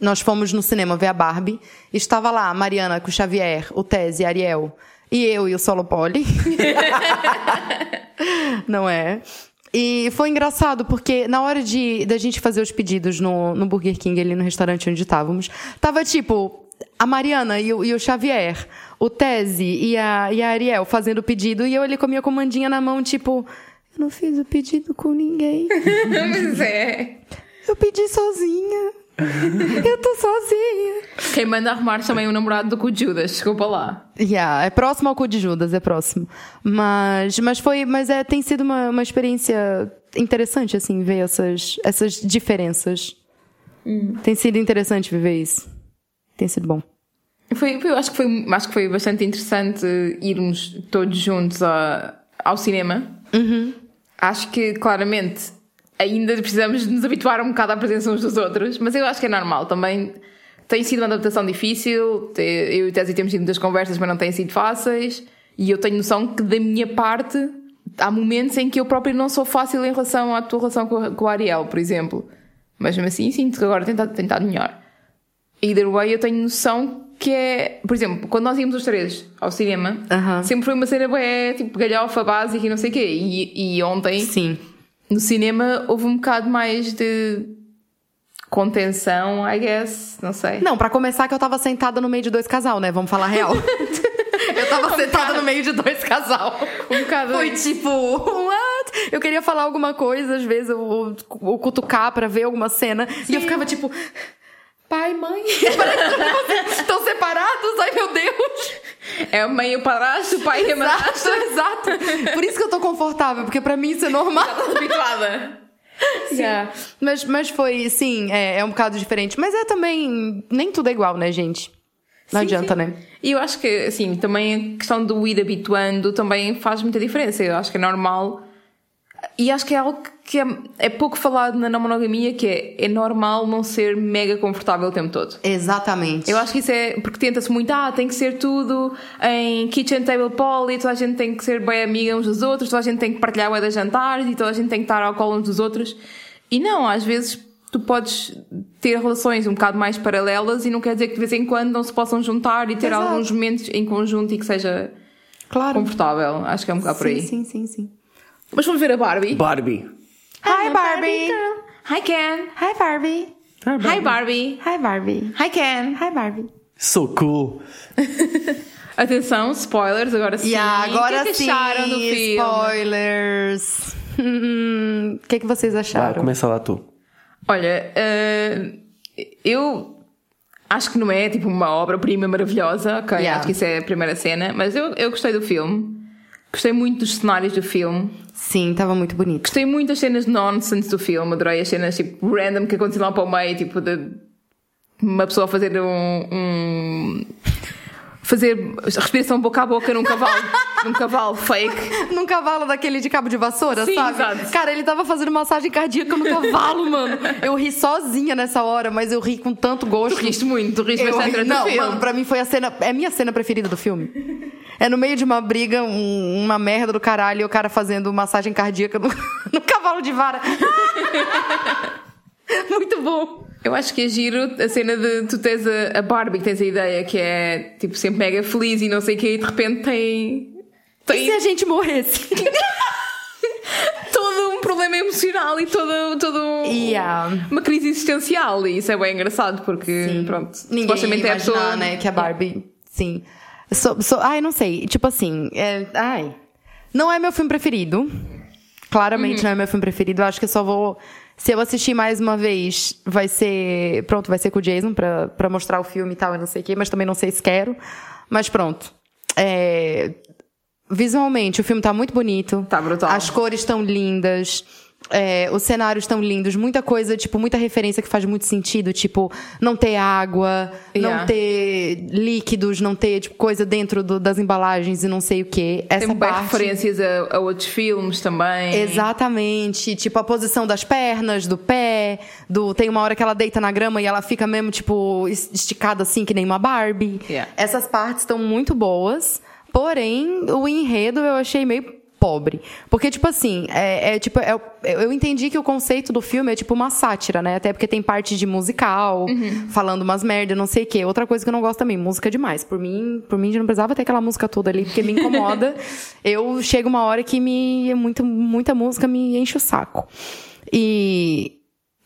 Nós fomos no cinema ver a Barbie. Estava lá a Mariana com o Xavier, o Tese, Ariel. E eu e o Solo Poli. Não é? E foi engraçado, porque na hora de da gente fazer os pedidos no, no Burger King, ali no restaurante onde estávamos, tava tipo a Mariana e o, e o Xavier, o Tese e a, e a Ariel fazendo o pedido, e eu ali com a minha comandinha na mão, tipo, eu não fiz o pedido com ninguém. Mas é. Eu pedi sozinha. Eu tô sozinha. Quem manda arrumar também o namorado do cu de Judas, desculpa lá. Yeah, é próximo ao cu de Judas, é próximo. Mas, mas foi, mas é, tem sido uma, uma experiência interessante, assim, ver essas, essas diferenças. Tem sido interessante viver isso. Tem sido bom. Foi, eu acho que, foi, acho que foi bastante interessante irmos todos juntos a- ao cinema. Acho que claramente ainda precisamos nos habituar um bocado à presença uns dos outros, mas eu acho que é normal também. Tem sido uma adaptação difícil, eu e o Tese temos tido muitas conversas, mas não têm sido fáceis, e eu tenho noção que da minha parte há momentos em que eu próprio não sou fácil em relação à tua relação com, a- com o Ariel, por exemplo. Mas mesmo assim sinto que agora tem estado melhor. Either way, eu tenho noção que é. Por exemplo, quando nós íamos os três ao cinema, Aham. sempre foi uma cena bué, tipo galhofa básica e não sei o quê. E, e ontem, Sim. No cinema, houve um bocado mais de contenção, I guess. Não sei. Não, pra começar que eu tava sentada no meio de dois casal, né? Vamos falar real. eu tava sentada no meio de dois casal. Um bocado. Foi tipo, what? Eu queria falar alguma coisa, às vezes, ou, ou cutucar pra ver alguma cena. E eu ficava tipo, pai, mãe, estão separados? Ai, meu Deus! É a mãe e o padrasto, o pai e a Exato, madrasta. exato. Por isso que eu tô confortável, porque pra mim isso é normal. Estás habituada. Yeah. Mas, mas foi, sim, é, é um bocado diferente. Mas é também. Nem tudo é igual, né, gente? Não Sim, adianta, sim. né? E eu acho que, assim, também a questão do ir habituando também faz muita diferença. Eu acho que é normal. E acho que é algo que é, é pouco falado na não monogamia, que é, é normal não ser mega confortável o tempo todo. Exatamente. Eu acho que isso é porque tenta-se muito, ah, tem que ser tudo em kitchen table poly, toda a gente tem que ser bem amiga uns dos outros, toda a gente tem que partilhar o das jantares e toda a gente tem que estar ao colo uns dos outros. E não, às vezes tu podes ter relações um bocado mais paralelas e não quer dizer que de vez em quando não se possam juntar e ter Exato. alguns momentos em conjunto e que seja Claro. confortável. Acho que é um bocado por aí. Sim, sim, sim, sim. Mas vamos ver a Barbie. Barbie. Hi, Barbie. girl. Hi, Ken. Hi, Barbie. Hi, Barbie. Hi, Barbie. Hi, Ken. Hi, Barbie. So cool. Atenção, spoilers, agora sim. E agora o que é que sim, acharam do filme? spoilers. Hum, O que, que vocês Vai, acharam? começa lá tu. Olha, eh, eu acho que não é tipo uma obra-prima maravilhosa, ok? Yeah. Acho que isso é a primeira cena, mas eu, eu gostei do filme. Gostei muito dos cenários do filme. Sim, tava muito bonito. Gostei muito das cenas nonsense do filme. Adorei as cenas tipo random que aconteciam lá para o meio, tipo de uma pessoa fazer um. um- fazer respiração boca a boca num cavalo, num cavalo fake. Num cavalo daquele de cabo de vassoura, Sim, sabe? exato. Cara, ele tava fazendo massagem cardíaca no cavalo, mano. Eu ri sozinha nessa hora, mas eu ri com tanto Tu gosto. riste muito, tu riste Eu bastante ri- Não, filme. mano, pra mim foi a cena. É a minha cena preferida do filme. É no meio de uma briga, um- uma merda do caralho, e o cara fazendo massagem cardíaca no, no cavalo de vara. Muito bom. Eu acho que é giro a cena de tu tens a, a Barbie, que tens a ideia que é tipo sempre mega feliz e não sei o que, e de repente tem. E tem se a gente morresse? todo um problema emocional e todo, todo um- Yeah. uma crise existencial. E isso é bem engraçado porque, pronto, Ninguém supostamente é a pessoa. né, que a Barbie, sim. So, so- ai, não sei, tipo assim, é- ai, não é meu filme preferido. Claramente Uhum. não é meu filme preferido. Eu acho que eu só vou, se eu assistir mais uma vez, vai ser, pronto, vai ser com o Jason pra, pra mostrar o filme e tal, eu não sei o quê, mas também não sei se quero. Mas pronto. É, visualmente, o filme tá muito bonito. Tá brutal. As cores estão lindas. É, os cenários estão lindos, muita coisa, tipo, muita referência que faz muito sentido, tipo, não ter água, Yeah. não ter líquidos, não ter tipo, coisa dentro do- das embalagens e não sei o quê. Essa Tem parte. referências a, a outros filmes também. Exatamente. Tipo, a posição das pernas, do pé, do. Tem uma hora que ela deita na grama e ela fica mesmo, tipo, es- esticada assim, que nem uma Barbie. Yeah. Essas partes estão muito boas. Porém, o enredo eu achei meio pobre. Porque, tipo assim, é, é tipo, é, eu entendi que o conceito do filme é tipo uma sátira, né? Até porque tem parte de musical, uhum. falando umas merda, não sei o quê. Outra coisa que eu não gosto também, música demais. Por mim, por mim, já não precisava ter aquela música toda ali, porque me incomoda. eu chego uma hora que me. Muita, muita música me enche o saco. E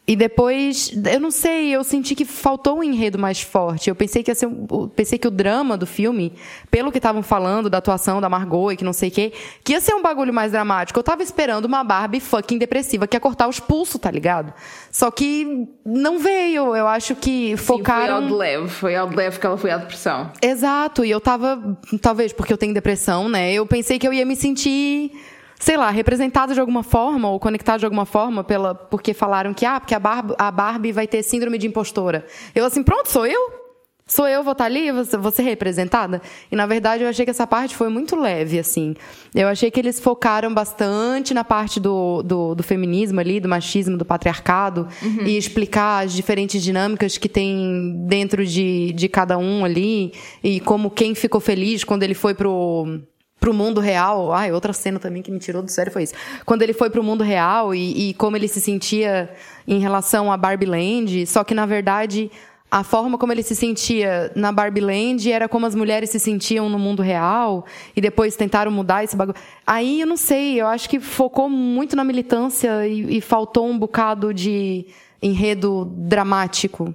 e depois, eu não sei, eu senti que faltou um enredo mais forte. Eu pensei que ia ser, pensei que o drama do filme, pelo que estavam falando da atuação da Margot e que não sei o quê, que ia ser um bagulho mais dramático. Eu tava esperando uma Barbie fucking depressiva que ia cortar os pulsos, tá ligado? Só que não veio. Eu acho que focaram. Sim, foi ao de leve, foi ao de leve que ela foi à depressão. Exato, e eu tava, talvez porque eu tenho depressão, né? Eu pensei que eu ia me sentir sei lá, representado de alguma forma ou conectado de alguma forma pela porque falaram que ah, porque a Barbie, a Barbie vai ter síndrome de impostora. Eu assim, pronto, sou eu? Sou eu, vou estar ali, vou ser representada? E na verdade eu achei que essa parte foi muito leve, assim. Eu achei que eles focaram bastante na parte do, do, do feminismo ali, do machismo, do patriarcado, uhum. e explicar as diferentes dinâmicas que tem dentro de, de cada um ali, e como quem ficou feliz quando ele foi pro pro mundo real. Ai, outra cena também que me tirou do sério foi isso. Quando ele foi pro mundo real e, e como ele se sentia em relação a Barbie Land, só que na verdade a forma como ele se sentia na Barbie Land era como as mulheres se sentiam no mundo real e depois tentaram mudar esse bagulho. Aí eu não sei, eu acho que focou muito na militância e, e faltou um bocado de enredo dramático.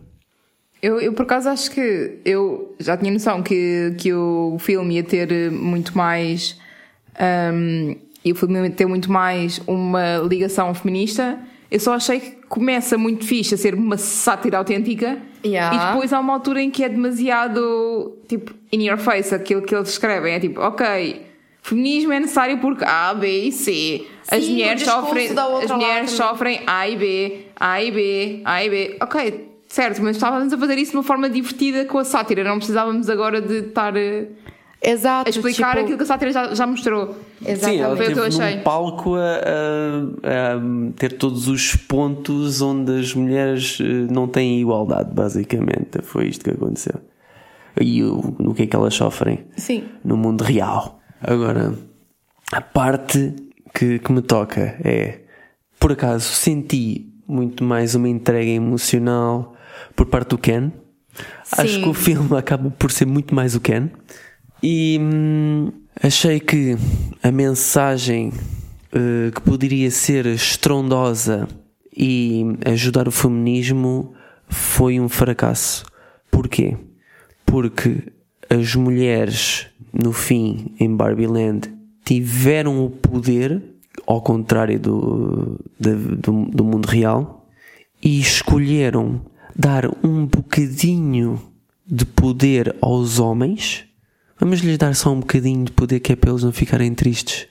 Eu, eu, por acaso, acho que eu já tinha noção que, que o filme ia ter muito mais. Um, e o filme ia ter muito mais uma ligação feminista. Eu só achei que começa muito fixe a ser uma sátira autêntica. Yeah. E depois há uma altura em que é demasiado, tipo, in your face, aquilo que eles escrevem. É tipo, ok, feminismo é necessário porque A, B e C. As Sim, mulheres sofrem, as mulheres sofrem A e B, A e B, A e B. Ok, Certo, mas estávamos a fazer isso de uma forma divertida com a sátira, não precisávamos agora de estar eh, Exato, a explicar tipo... aquilo que a sátira já, já mostrou. Exatamente. Sim, ela Foi o que eu achei. num palco a, a, a, ter todos os pontos onde as mulheres eh, não têm igualdade, basicamente. Foi isto que aconteceu. E o, no que é que elas sofrem Sim. no mundo real. Agora, a parte que, que me toca é, por acaso, senti muito mais uma entrega emocional por parte do Ken. Sim. Acho que o filme acaba por ser muito mais o Ken. E hum, achei que a mensagem uh, que poderia ser estrondosa e ajudar o feminismo foi um fracasso. Porquê? Porque as mulheres, no fim, em Barbie Land, tiveram o poder, ao contrário do, do, do mundo real, e escolheram dar um bocadinho de poder aos homens, vamos lhes dar só um bocadinho de poder que é para eles não ficarem tristes.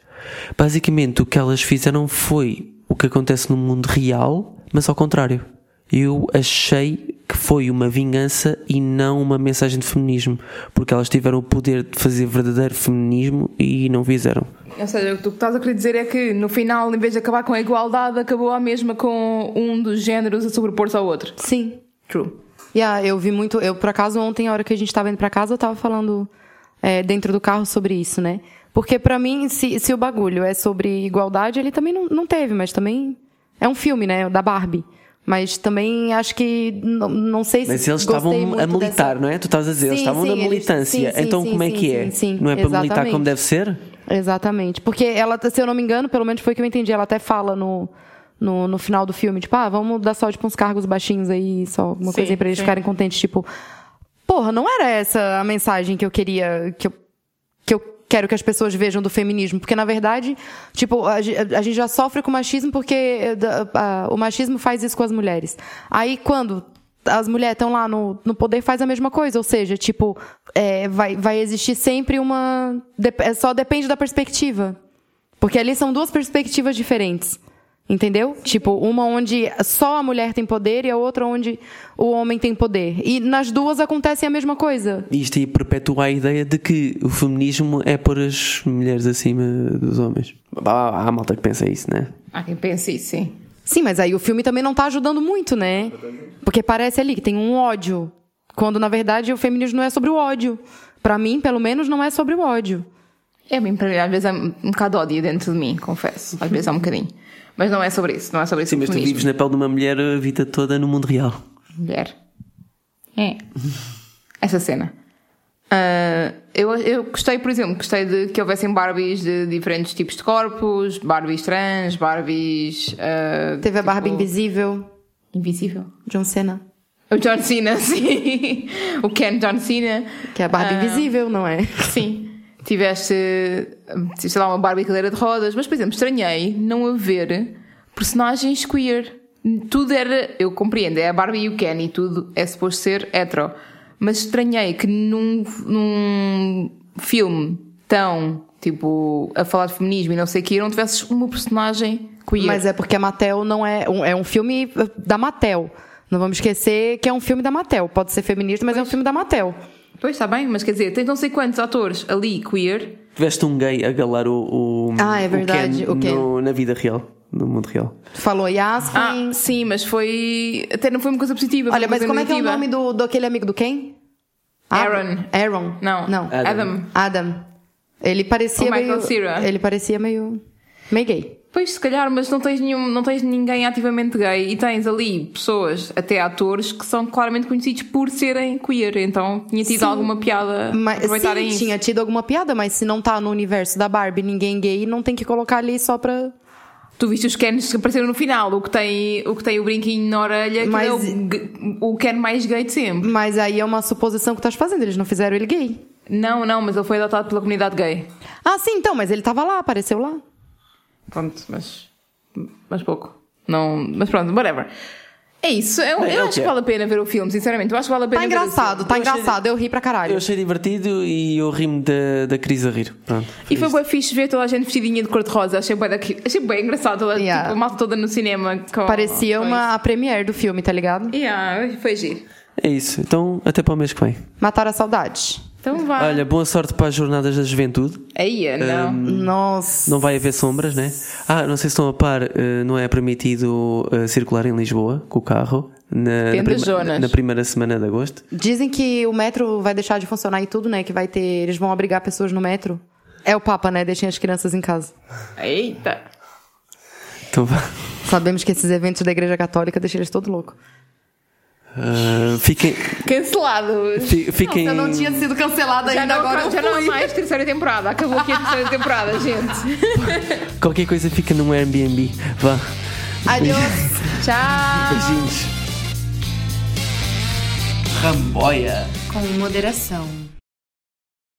Basicamente, o que elas fizeram foi o que acontece no mundo real, mas ao contrário. Eu achei que foi uma vingança e não uma mensagem de feminismo, porque elas tiveram o poder de fazer verdadeiro feminismo e não fizeram. Ou seja, o que tu estás a querer dizer é que no final, em vez de acabar com a igualdade, acabou a mesma com um dos géneros a sobrepor-se ao outro. Sim. True. Yeah, eu vi muito. Eu, por acaso, ontem, a hora que a gente estava indo para casa, eu estava falando é, dentro do carro sobre isso, né? Porque para mim, se, se o bagulho é sobre igualdade, ele também não, não teve, mas também é um filme, né? Da Barbie. Mas também acho que não, não sei se. Mas eles estavam a militar, dessa... não é? Tu estavas a dizer, sim, eles estavam sim, na militância. Eles... Sim, então como é que é? não é para exatamente. militar como deve ser? Exatamente. Porque ela, se eu não me engano, pelo menos foi o que eu entendi, ela até fala no no, no final do filme, tipo, ah, vamos dar só, tipo, uns cargos baixinhos aí, só uma coisa aí pra eles sim. ficarem contentes, tipo, porra, não era essa a mensagem que eu queria, que eu, que eu quero que as pessoas vejam do feminismo, porque na verdade, tipo, a, a gente já sofre com machismo porque a, a, o machismo faz isso com as mulheres. Aí quando as mulheres estão lá no, no poder faz a mesma coisa, ou seja, tipo, é, vai, vai existir sempre uma. É, só depende da perspectiva. Porque ali são duas perspectivas diferentes. Entendeu? Tipo, uma onde só a mulher tem poder e a outra onde o homem tem poder. E nas duas acontece a mesma coisa. Isto aí perpetua a ideia de que o feminismo é por as mulheres acima dos homens. Há, há malta que pensa isso, né? Há quem pense isso, sim. Sim, mas aí o filme também não tá ajudando muito, né? Porque parece ali que tem um ódio. Quando na verdade o feminismo não é sobre o ódio. Para mim, pelo menos, não é sobre o ódio. É, bem, para mim, às vezes há um bocado de ódio dentro de mim, confesso. Às vezes há um bocadinho. Mas não é sobre isso, não é sobre isso Sim, mas tu vives na pele de uma mulher a vida toda no mundo real. Mulher. É. Essa cena. Ah, eu, eu gostei, por exemplo, gostei de que houvessem Barbies de diferentes tipos de corpos, Barbies trans, Barbies. ah, Teve a Barbie tipo, Invisível, Invisível. John Cena. O John Cena, sim. O Ken John Cena. Que é a Barbie Ah. Invisível, não é? Sim. Tiveste, sei lá, uma Barbie cadeira de rodas, mas, por exemplo, estranhei não haver personagens queer. Tudo era, eu compreendo, é a Barbie e o Ken e tudo é suposto ser hetero. Mas estranhei que num, num filme tão, tipo, a falar de feminismo e não sei o que, não tivesses uma personagem queer. Mas é porque a Mattel não é. Um, é um filme da Mattel. Não vamos esquecer que é um filme da Mattel. Pode ser feminista, mas é um filme da Mattel. Pois, está bem, mas quer dizer, tens não sei quantos atores ali queer Tiveste um gay a galar o, o, Ah, é verdade, Ken o Ken. no- na vida real, no mundo real. Falou Yasmin. Ah, sim, mas foi. Até não foi uma coisa positiva. Olha, mas como é que é o negativa. nome do, do aquele amigo do quem? Aaron. Aaron. Não. Não. Adam. Adam. Adam. Ele parecia O meio. Cera. Ele parecia meio. meio gay. Pois, se calhar, mas não tens, nenhum, não tens ninguém ativamente gay e tens ali pessoas, até atores, que são claramente conhecidos por serem queer. Então tinha tido Sim. alguma piada Mas, sim, isso. tinha tido alguma piada, mas se não tá no universo da Barbie ninguém gay, não tem que colocar ali só pra. Tu viste os Kens que apareceram no final, o que tem o, que tem o brinquinho na orelha, que Mas- é o, o Ken mais gay de sempre. Mas aí é uma suposição que estás fazendo, eles não fizeram ele gay. Não, não, mas ele foi adotado pela comunidade gay. Ah, sim, então, mas ele tava lá, apareceu lá. Pronto, mas. Mas pouco. Não, mas pronto, whatever. É isso. Eu, Bem, eu é acho que é. vale a pena ver o filme, sinceramente. Eu acho que vale a pena Tá ver o engraçado, filme. tá Eu achei- engraçado, eu ri pra caralho. Eu achei divertido e eu rimo da, da Cris a rir. Pronto. E foi bem fixe ver toda a gente vestidinha de cor-de-rosa. Achei bem, daqui, achei bem engraçado. Toda, Yeah. tipo, a malta toda no cinema. Com, Parecia com uma a premiere do filme, tá ligado? Yeah, foi giro. É isso. Então, até para o mês que vem. Matar a saudade. Então vá. Olha, boa sorte para as jornadas da juventude. Aí, não. Nossa. Não vai haver sombras, né? Ah, não sei se estão a par, eh, não é permitido eh, circular em Lisboa com o carro na, na, zonas. na primeira semana de agosto. Dizem que o metro vai deixar de funcionar e tudo, né? Que vai ter. Eles vão abrigar pessoas no metro. É o Papa, né? Deixem as crianças em casa. Eita. Então vá. Sabemos que esses eventos da Igreja Católica deixam eles todo louco. Ah, fiquem. Cancelados. fi- fiquem Eu não tinha sido cancelada Já ainda, não, agora já não há mais terceira temporada. Acabou aqui a terceira temporada, gente. Qualquer coisa fica num Airbnb. Vá. Adiós. Tchau. Beijinhos. Ramboia. Com moderação.